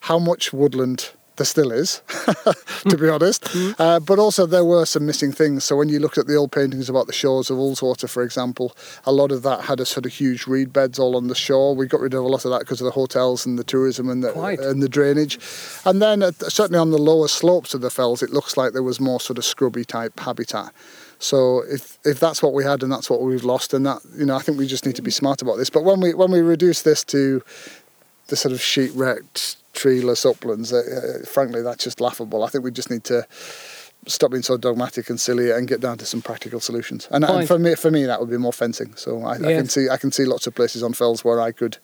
how much woodland there still is, to be honest. Mm-hmm. Uh, but also there were some missing things. So when you look at the old paintings about the shores of Ullswater, for example, a lot of that had a sort of huge reed beds all on the shore. We got rid of a lot of that because of the hotels and the tourism and the Quite. and the drainage. And then uh, certainly on the lower slopes of the fells, it looks like there was more sort of scrubby type habitat. So if if that's what we had and that's what we've lost, and that you know, I think we just need to be smart about this. But when we when we reduce this to the sort of sheep wrecked, treeless uplands, uh, uh, frankly, that's just laughable. I think we just need to stop being so dogmatic and silly and get down to some practical solutions. And, and for me, for me, that would be more fencing. So I, I, can see I can see lots of places on fells where I could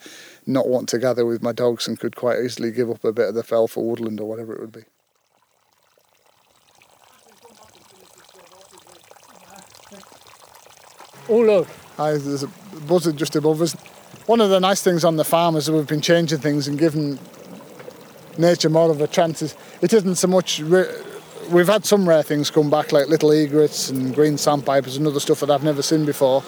not want to gather with my dogs and could quite easily give up a bit of the fell for woodland or whatever it would be. Oh look. There's a buzzard just above us. One of the nice things on the farm is that we've been changing things and giving nature more of a chance. It isn't so much. we've had some rare things come back, like little egrets and green sandpipers and other stuff that I've never seen before.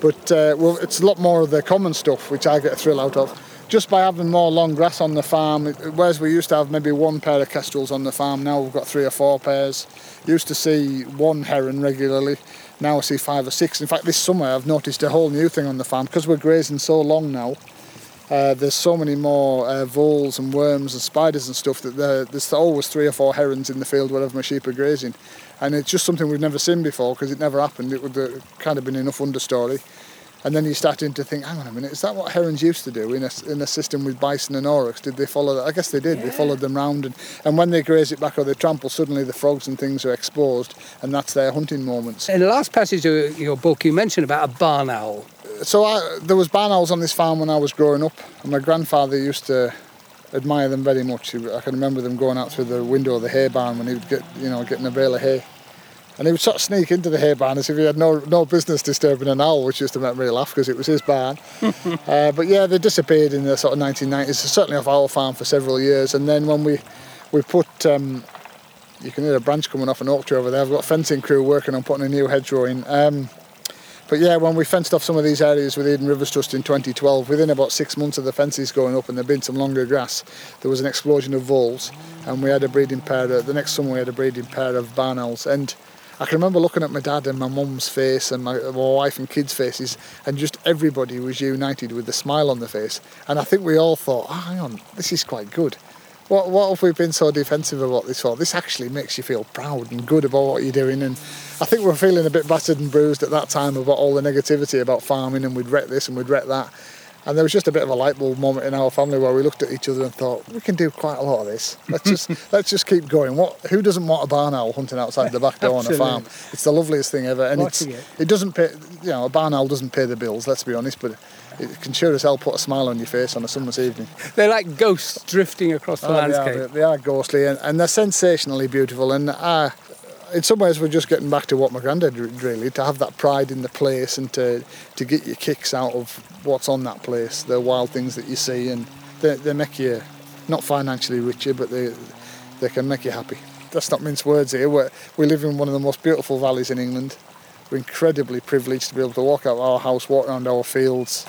But uh, well, it's a lot more of the common stuff, which I get a thrill out of. Just by having more long grass on the farm, whereas we used to have maybe one pair of kestrels on the farm, now we've got three or four pairs. Used to see one heron regularly. Now I see five or six. In fact, this summer I've noticed a whole new thing on the farm because we're grazing so long now. Uh, there's so many more uh, voles and worms and spiders and stuff that there's always three or four herons in the field wherever my sheep are grazing. And it's just something we've never seen before because it never happened. It would have kind of been enough understory. And then you're starting to think, hang on a minute, is that what herons used to do in a, in a system with bison and aurochs? Did they follow that? I guess they did. Yeah. They followed them round, and, and when they graze it back or they trample, suddenly the frogs and things are exposed, and that's their hunting moments. In the last passage of your book, you mentioned about a barn owl. So I, there was barn owls on this farm when I was growing up, and my grandfather used to admire them very much. I can remember them going out through the window of the hay barn when he would get, you know, getting a bale of hay and he would sort of sneak into the hay barn as if he had no no business disturbing an owl, which used to make me laugh because it was his barn. uh, but yeah, they disappeared in the sort of 1990s, certainly off our farm for several years. And then when we we put, um, you can hear a branch coming off an oak tree over there. I've got a fencing crew working on putting a new hedgerow in. Um, but yeah, when we fenced off some of these areas with Eden Rivers Trust in 2012, within about six months of the fences going up and there been some longer grass, there was an explosion of voles, and we had a breeding pair. The next summer, we had a breeding pair of barn owls, and I can remember looking at my dad and my mum's face and my, my wife and kids' faces, and just everybody was united with a smile on their face. And I think we all thought, oh, hang on, this is quite good. What, what have we been so defensive about this for? This actually makes you feel proud and good about what you're doing. And I think we're feeling a bit battered and bruised at that time about all the negativity about farming and we'd wreck this and we'd wreck that. And there was just a bit of a light bulb moment in our family where we looked at each other and thought, we can do quite a lot of this. Let's just let's just keep going. What who doesn't want a barn owl hunting outside the back door on a farm? It's the loveliest thing ever. And it's, it. it doesn't pay you know, a barn owl doesn't pay the bills, let's be honest, but it can sure as hell put a smile on your face on a summer's evening. They're like ghosts drifting across the oh, landscape. They are, they are ghostly and, and, they're sensationally beautiful. And uh, in some ways, we're just getting back to what my granddad did really to have that pride in the place and to to get your kicks out of what's on that place, the wild things that you see, and they, they make you not financially richer, but they they can make you happy. That's not mince words here. We're, we live in one of the most beautiful valleys in England. We're incredibly privileged to be able to walk out our house, walk around our fields.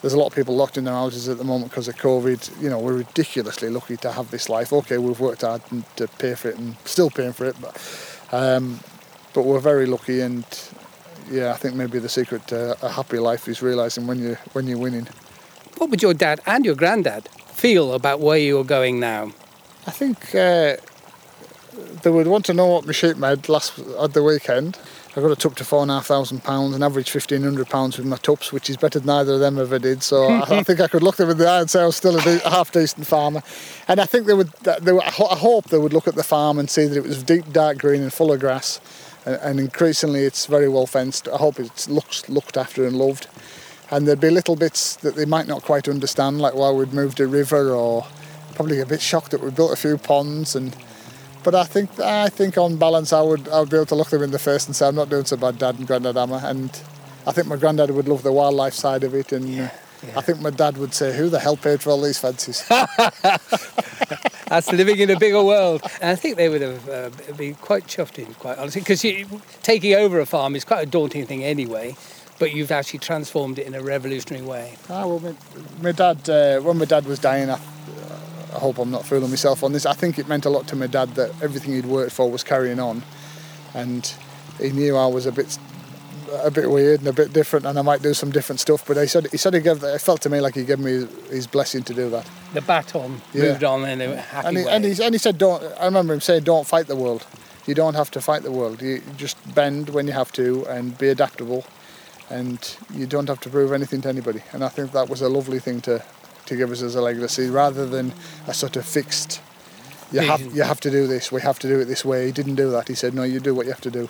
There's a lot of people locked in their houses at the moment because of COVID. You know, we're ridiculously lucky to have this life. Okay, we've worked hard to pay for it and still paying for it, but um, but we're very lucky, and yeah, I think maybe the secret to a happy life is realizing when you when you're winning. What would your dad and your granddad feel about where you're going now? I think uh, they would want to know what my sheep made last at the weekend. I got a up to four and a half thousand pounds and average fifteen hundred pounds with my tups, which is better than either of them ever did. So I, I, think I could look them in the eye and say I was still a, de- a half decent farmer. And I think they would, they would, I hope they would look at the farm and see that it was deep dark green and full of grass, and, and increasingly it's very well fenced. I hope it looks looked after and loved. And there'd be little bits that they might not quite understand, like why we'd moved a river, or probably a bit shocked that we built a few ponds and but I think I think on balance, I would I would be able to look them in the face and say I'm not doing so bad, Dad and Granddad Amma. And I think my granddad would love the wildlife side of it, and yeah, yeah. I think my dad would say, "Who the hell paid for all these fences?" That's living in a bigger world. And I think they would have uh, been quite chuffed in, quite honestly, because taking over a farm is quite a daunting thing anyway. But you've actually transformed it in a revolutionary way. Ah, well, my, my dad, uh, when my dad was dying, I I hope I'm not fooling myself on this. I think it meant a lot to my dad that everything he'd worked for was carrying on, and he knew I was a bit a bit weird and a bit different, and I might do some different stuff. But he said he said he gave. It felt to me like he gave me his blessing to do that. The baton yeah. moved on in a happy and he, way. And he, and he said, "Don't." I remember him saying, "Don't fight the world. You don't have to fight the world. You just bend when you have to and be adaptable." And you don't have to prove anything to anybody. And I think that was a lovely thing to, to give us as a legacy rather than a sort of fixed you have you have to do this we have to do it this way. He didn't do that. He said no you do what you have to do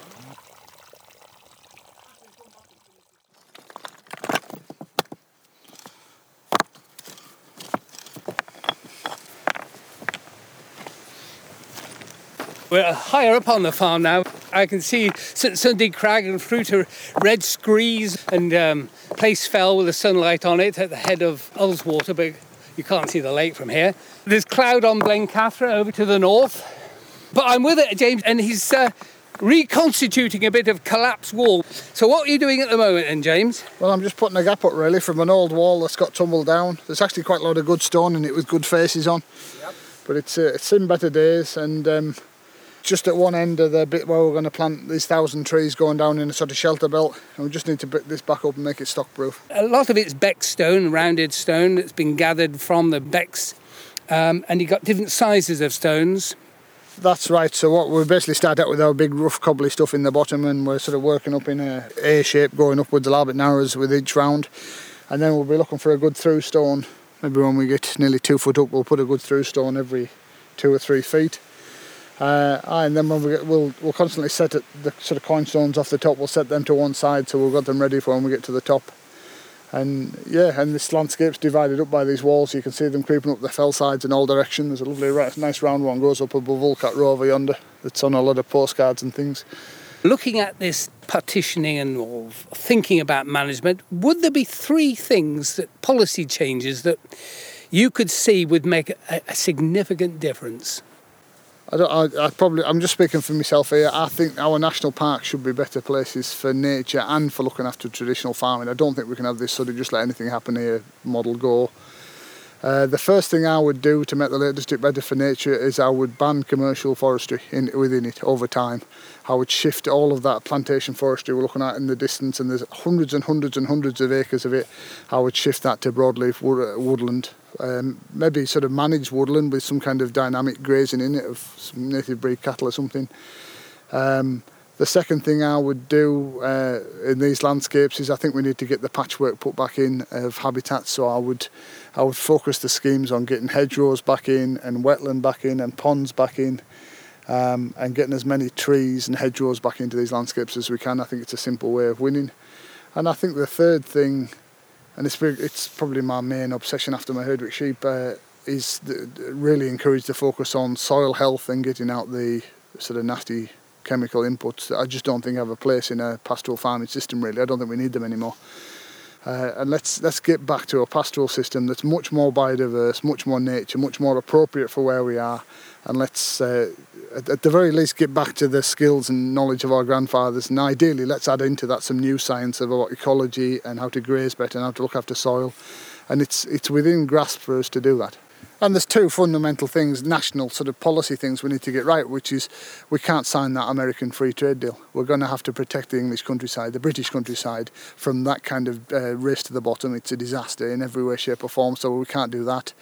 We're higher up on the farm now. I can see Sunday Crag and through to Red Screes and um, Place Fell with the sunlight on it at the head of Ullswater, but you can't see the lake from here. There's cloud on Blencathra over to the north. But I'm with it, James, and he's uh, reconstituting a bit of collapsed wall. So what are you doing at the moment then, James? Well, I'm just putting a gap up really from an old wall that's got tumbled down. There's actually quite a lot of good stone in it with good faces on. Yep. But it's, uh, it's seen better days and um, just at one end of the bit where we're going to plant these thousand trees going down in a sort of shelter belt and we just need to put this back up and make it stock proof. A lot of it's beck stone, rounded stone that's been gathered from the becks um, and you've got different sizes of stones. That's right. So what we basically start out with our big rough cobbly stuff in the bottom, and we're sort of working up in a A shape, going upwards a little bit narrows with each round, and then we'll be looking for a good through stone. Maybe when we get nearly two foot up, we'll put a good through stone every two or three feet. Uh, and then when we get, we'll we'll constantly set the sort of coin stones off the top. We'll set them to one side so we've got them ready for when we get to the top. And yeah, and this landscape's divided up by these walls. You can see them creeping up the fell sides in all directions. There's a lovely, nice round one goes up above Ulcat Row over yonder. That's on a lot of postcards and things. Looking at this partitioning and or thinking about management, would there be three things that policy changes that you could see would make a, a significant difference? I don't. I, I, probably. I'm just speaking for myself here. I think our national parks should be better places for nature and for looking after traditional farming. I don't think we can have this sort of just let anything happen here model go. Uh, the first thing I would do to make the Lake District better for nature is I would ban commercial forestry in, within it over time. I would shift all of that plantation forestry we're looking at in the distance, and there's hundreds and hundreds and hundreds of acres of it. I would shift that to broadleaf woodland um, maybe sort of managed woodland with some kind of dynamic grazing in it of some native breed cattle or something. Um, the second thing I would do uh, in these landscapes is I think we need to get the patchwork put back in of habitats. So I would I would focus the schemes on getting hedgerows back in and wetland back in and ponds back in. Um, and getting as many trees and hedgerows back into these landscapes as we can. I think it's a simple way of winning. And I think the third thing and it's it's probably my main obsession after my Herdwick sheep uh, is the, really encourage the focus on soil health and getting out the sort of nasty chemical inputs that I just don't think have a place in a pastoral farming system. Really, I don't think we need them anymore. Uh, and let's let's get back to a pastoral system that's much more biodiverse, much more nature, much more appropriate for where we are, and let's uh, at, at, the very least get back to the skills and knowledge of our grandfathers and ideally let's add into that some new science about ecology and how to graze better and how to look after soil. And it's it's within grasp for us to do that. And there's two fundamental things national sort of policy things we need to get right which is we can't sign that american free trade deal. We're going to have to protect the english countryside the british countryside from that kind of uh, race to the bottom. It's a disaster in every way shape or form so we can't do that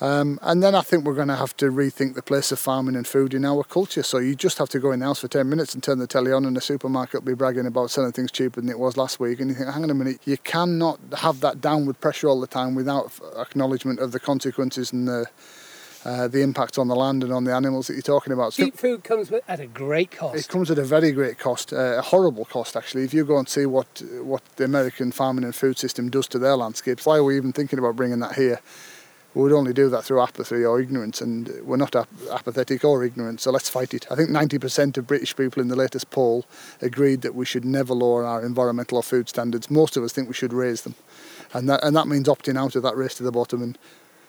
um, and then I think we're going to have to rethink the place of farming and food in our culture. So you just have to go in the house for 10 minutes and turn the telly on, and the supermarket will be bragging about selling things cheaper than it was last week. And you think, hang on a minute, you cannot have that downward pressure all the time without acknowledgement of the consequences and the uh, the impact on the land and on the animals that you're talking about. Cheap food comes at a great cost. It comes at a very great cost, uh, a horrible cost actually. If you go and see what what the American farming and food system does to their landscapes, why are we even thinking about bringing that here? We would only do that through apathy or ignorance, and we're not ap- apathetic or ignorant, so let's fight it. I think 90% of British people in the latest poll agreed that we should never lower our environmental or food standards. Most of us think we should raise them, and that, and that means opting out of that race to the bottom and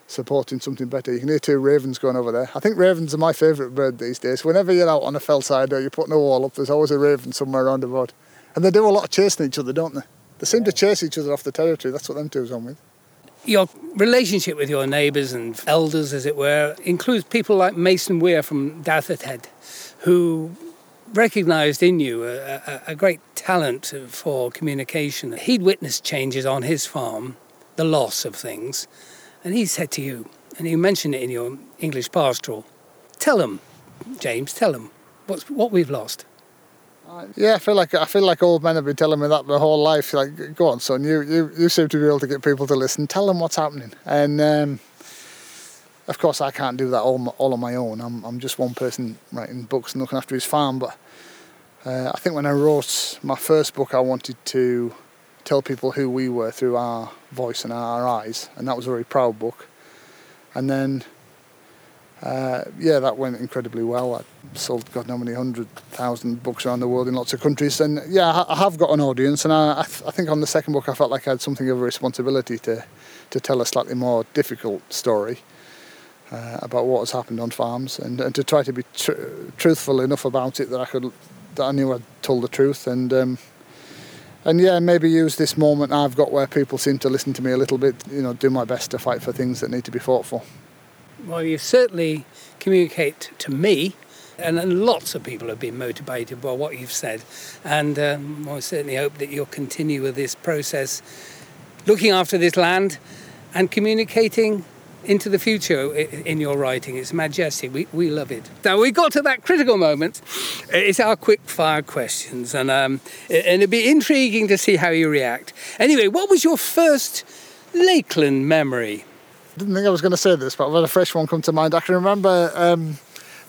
supporting something better. You can hear two ravens going over there. I think ravens are my favourite bird these days. Whenever you're out on a fell side or you're putting a wall up, there's always a raven somewhere around about. And they do a lot of chasing each other, don't they? They seem to chase each other off the territory. That's what them two's on with. Your relationship with your neighbours and elders, as it were, includes people like Mason Weir from Head, who recognised in you a, a, a, great talent for communication. He'd witnessed changes on his farm, the loss of things, and he said to you, and you mentioned it in your English pastoral, tell them, James, tell them what's, what we've lost. Yeah, I feel like I feel like old men have been telling me that my whole life. Like, go on, son, you you, you seem to be able to get people to listen. Tell them what's happening, and um, of course, I can't do that all all on my own. I'm I'm just one person writing books and looking after his farm. But uh, I think when I wrote my first book, I wanted to tell people who we were through our voice and our eyes, and that was a very proud book. And then uh, yeah, that went incredibly well. I sold God how many hundred thousand books around the world in lots of countries, and yeah, I have got an audience. And I, I, th- I, think on the second book, I felt like I had something of a responsibility to to tell a slightly more difficult story uh, about what has happened on farms, and, and to try to be tr- truthful enough about it that I could that I knew I'd told the truth, and um, and yeah, maybe use this moment I've got where people seem to listen to me a little bit. You know, do my best to fight for things that need to be fought for. Well, you certainly communicate to me, and, and lots of people have been motivated by what you've said. And um, I certainly hope that you'll continue with this process, looking after this land and communicating into the future in your writing. It's majestic. We, we love it. Now we got to that critical moment. It's our quick fire questions, and um, and it'd be intriguing to see how you react. Anyway, what was your first Lakeland memory? Didn't think I was going to say this, but I've had a fresh one come to mind. I can remember um,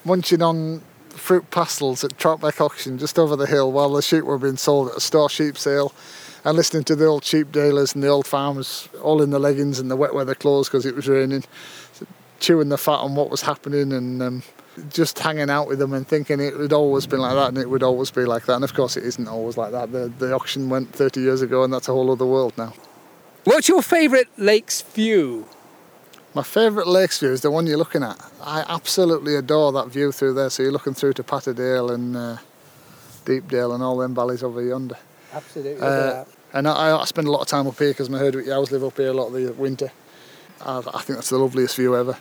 munching on fruit pastilles at Troutbeck auction just over the hill while the sheep were being sold at a store sheep sale and listening to the old sheep dealers and the old farmers all in the leggings and the wet weather clothes because it was raining chewing the fat on what was happening and um, just hanging out with them and thinking it would always been like that and it would always be like that. And of course it isn't always like that. The, the auction went 30 years ago and that's a whole other world now. What's your favourite lakes view my favourite lakes view is the one you're looking at. I absolutely adore that view through there. So you're looking through to Patterdale and uh, Deepdale and all them valleys over yonder. Absolutely. Uh, and I, I, spend a lot of time up here because my Herdwick ewes live up here a lot of the winter. I, I, think that's the loveliest view ever.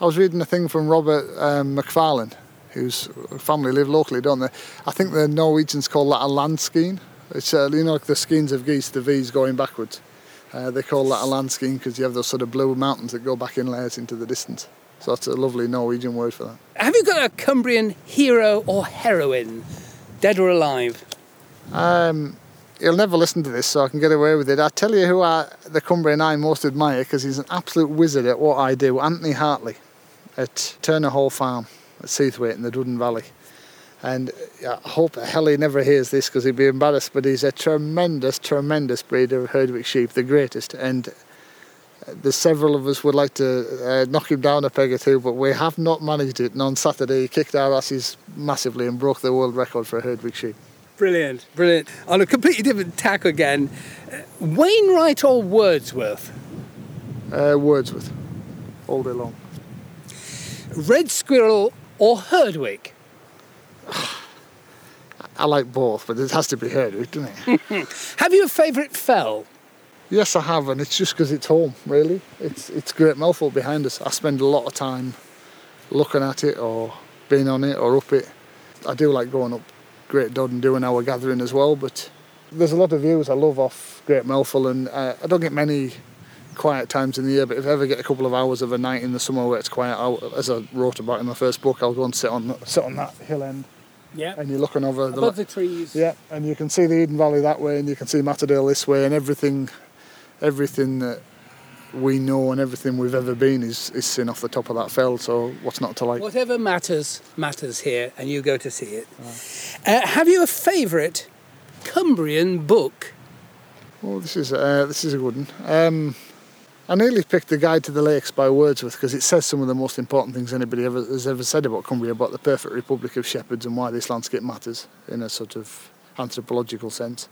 I was reading a thing from Robert um, Macfarlane, whose family live locally, don't they? I think the Norwegians call that a land skein. It's uh, you know like the skeins of geese, the V's going backwards. Uh, they call that a land because you have those sort of blue mountains that go back in layers into the distance. So that's a lovely Norwegian word for that. Have you got a Cumbrian hero or heroine, dead or alive? Um, he'll never listen to this, so I can get away with it. I tell you who I, the Cumbrian I most admire because he's an absolute wizard at what I do. Anthony Hartley at Turner Hall Farm at Seathwaite in the Duddon Valley. And I hope hell he never hears this because he'd be embarrassed, but he's a tremendous, tremendous breeder of Herdwick sheep, the greatest. And uh, there's several of us would like to uh, knock him down a peg or two, but we have not managed it. And on Saturday, he kicked our asses massively and broke the world record for a Herdwick sheep. Brilliant, brilliant. On a completely different tack again, uh, Wainwright or Wordsworth? Uh, Wordsworth, all day long. Red Squirrel or Herdwick? I like both, but it has to be Herdwick, doesn't it? have you a favourite fell? Yes, I have, and it's just because it's home, really. It's it's Great Mell Fell behind us. I spend a lot of time looking at it or being on it or up it. I do like going up Great Dod and doing our gathering as well, but there's a lot of views I love off Great Mell Fell, and uh, I don't get many quiet times in the year, but if I ever get a couple of hours of a night in the summer where it's quiet, I'll, as I wrote about in my first book, I'll go and sit on sit on that hill end yeah. And you're looking over Above the, the trees. Yeah, and you can see the Eden Valley that way, and you can see Matterdale this way, and everything, everything that we know and everything we've ever been is, is seen off the top of that fell. So what's not to like? Whatever matters matters here, and you go to see it. Uh, have you a favourite Cumbrian book? Oh, this is uh, this is a good one. Um, I nearly picked The Guide to the Lakes by Wordsworth because it says some of the most important things anybody ever has ever said about Cumbria, about the perfect republic of shepherds and why this landscape matters in a sort of anthropological sense.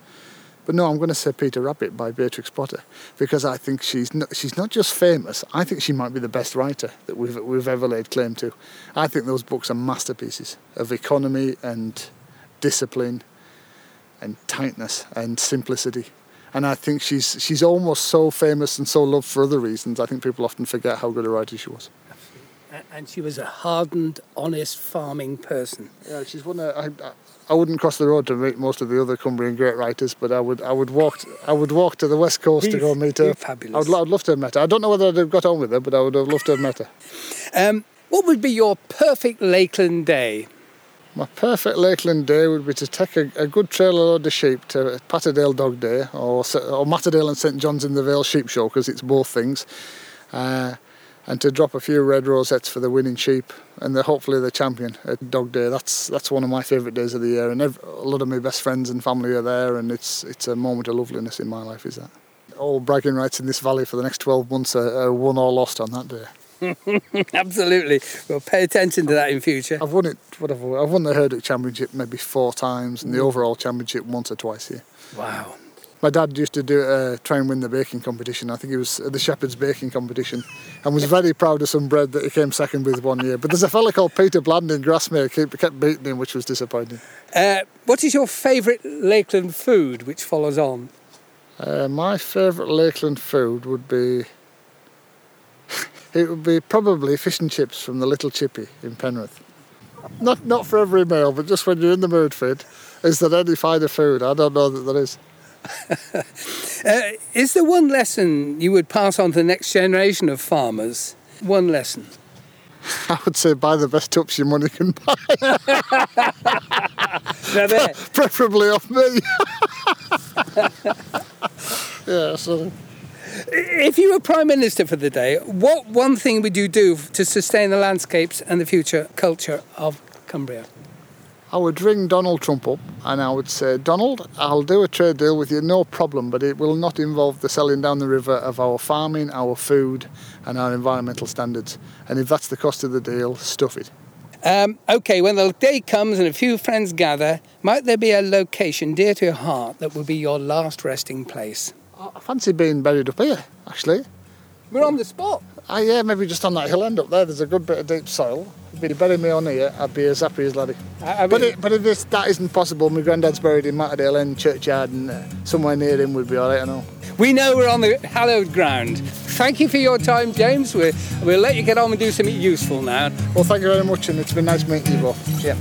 But no, I'm going to say Peter Rabbit by Beatrix Potter because I think she's not, she's not just famous. I think she might be the best writer that we've we've ever laid claim to. I think those books are masterpieces of economy and discipline and tightness and simplicity and I think she's she's almost so famous and so loved for other reasons. I think people often forget how good a writer she was. And she was a hardened, honest farming person. Yeah, she's one. Of, I, I wouldn't cross the road to meet most of the other Cumbrian great writers, but I would I would walk I would walk to the west coast he's, to go meet her. Fabulous. I'd, I'd love to have met her. I don't know whether I'd have got on with her, but I would have loved to have met her. Um, what would be your perfect Lakeland day? My perfect Lakeland day would be to take a, a good trailer load of sheep to Patterdale Dog Day or, or Matterdale and St John's in the Vale Sheep Show because it's both things. Uh, and to drop a few red rosettes for the winning sheep and the, hopefully the champion at Dog Day. That's that's one of my favourite days of the year, and every, a lot of my best friends and family are there, and it's it's a moment of loveliness in my life. Is that all bragging rights in this valley for the next 12 months are, are won or lost on that day. Absolutely. We'll pay attention to that in future. I've won it. Whatever. I've won the Herdwick Championship maybe four times, and the mm. overall championship once or twice here. Wow. My dad used to do uh, try and win the baking competition. I think it was the Shepherd's baking competition, and was very proud of some bread that he came second with one year. But there's a fella called Peter Bland in Grasmere kept, kept beating him, which was disappointing. Uh, what is your favourite Lakeland food, which follows on? Uh, my favourite Lakeland food would be it would be probably fish and chips from the Little Chippy in Penrith. Not not for every meal, but just when you're in the mood for it. Is there any finer food? I don't know that there is. uh, is there one lesson you would pass on to the next generation of farmers one lesson. I would say buy the best tups your money can buy. Preferably off me. yeah, so if you were Prime Minister for the day, what one thing would you do to sustain the landscapes and the future culture of Cumbria? I would ring Donald Trump up and I would say, Donald, I'll do a trade deal with you, no problem, but it will not involve the selling down the river of our farming, our food, and our environmental standards. And if that's the cost of the deal, stuff it. Um, okay, when the day comes and a few friends gather, might there be a location dear to your heart that would be your last resting place? I fancy being buried up here, actually. We're on the spot. Ah, yeah, maybe just on that hill end up there. There's a good bit of deep soil. If you'd bury me on here, I'd be as happy as laddie. I- I But, mean- it, but if this, that isn't possible, my granddad's buried in Matterdale End churchyard, and uh, somewhere near him would be all right, I know. We know we're on the hallowed ground. Thank you for your time, James. We'll, we'll let you get on and do something useful now. Well, thank you very much, and it's been nice meeting you both. Yeah.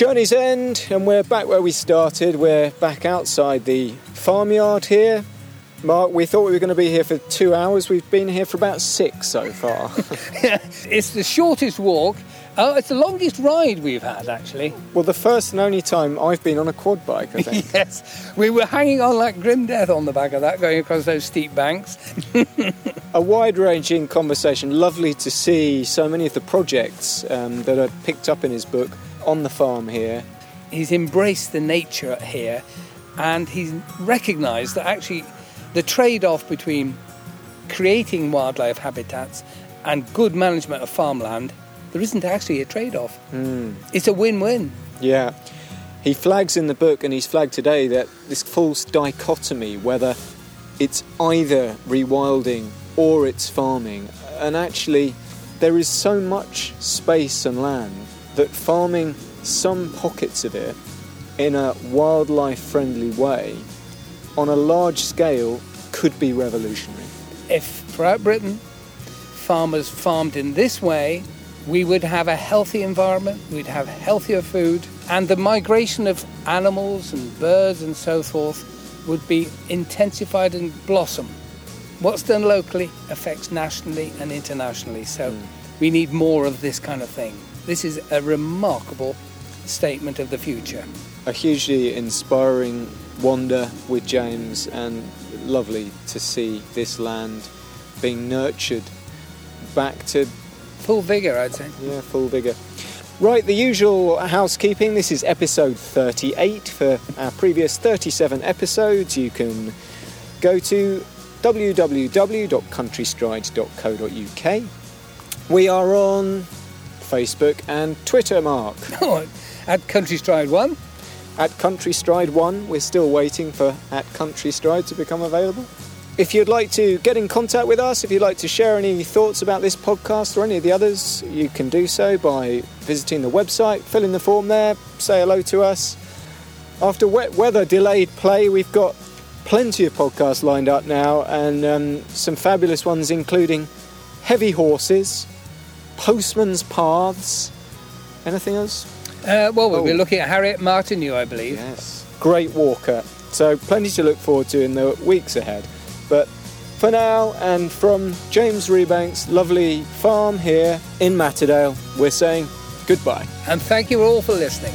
Journey's end, and we're back where we started. We're back outside the farmyard here. Mark, we thought we were going to be here for two hours. We've been here for about six so far. It's the shortest walk. Oh, it's the longest ride we've had, actually. well, the first and only time I've been on a quad bike, I think. Yes, we were hanging on like grim death on the back of that, going across those steep banks. a wide ranging conversation. Lovely to see so many of the projects um, that are picked up in his book on the farm here. He's embraced the nature here, and he's recognised that actually the trade-off between creating wildlife habitats and good management of farmland, there isn't actually a trade-off. Hmm. It's a win-win. Yeah. He flags in the book, and he's flagged today, that this false dichotomy whether it's either rewilding or it's farming. And actually, there is so much space and land that farming some pockets of it in a wildlife friendly way on a large scale could be revolutionary. If throughout Britain farmers farmed in this way, we would have a healthy environment, we'd have healthier food, and the migration of animals and birds and so forth would be intensified and blossom. What's done locally affects nationally and internationally, so hmm. we need more of this kind of thing. This is a remarkable statement of the future. a hugely inspiring wander with James, and lovely to see this land being nurtured back to Full vigour, I'd say. yeah full vigor. Right, the usual housekeeping. This is episode 38. For our previous 37 episodes, you can go to www.countrystrides.co.uk. We are on Facebook and Twitter, Mark. At Country Stride 1, At Country Stride 1, we're still waiting for at Country Stride to become available. If you'd like to get in contact with us, if you'd like to share any thoughts about this podcast or any of the others, you can do so by visiting the website, fill in the form there, say hello to us. After wet weather delayed play, we've got plenty of podcasts lined up now and um, some fabulous ones, including Heavy Horses, Postman's Paths. Anything else? Uh, well, we'll be Oh. looking at Harriet Martineau, I believe. Yes. Great walker. So plenty to look forward to in the weeks ahead. But for now, and from James Rebanks' lovely farm here in Matterdale, we're saying goodbye. And thank you all for listening.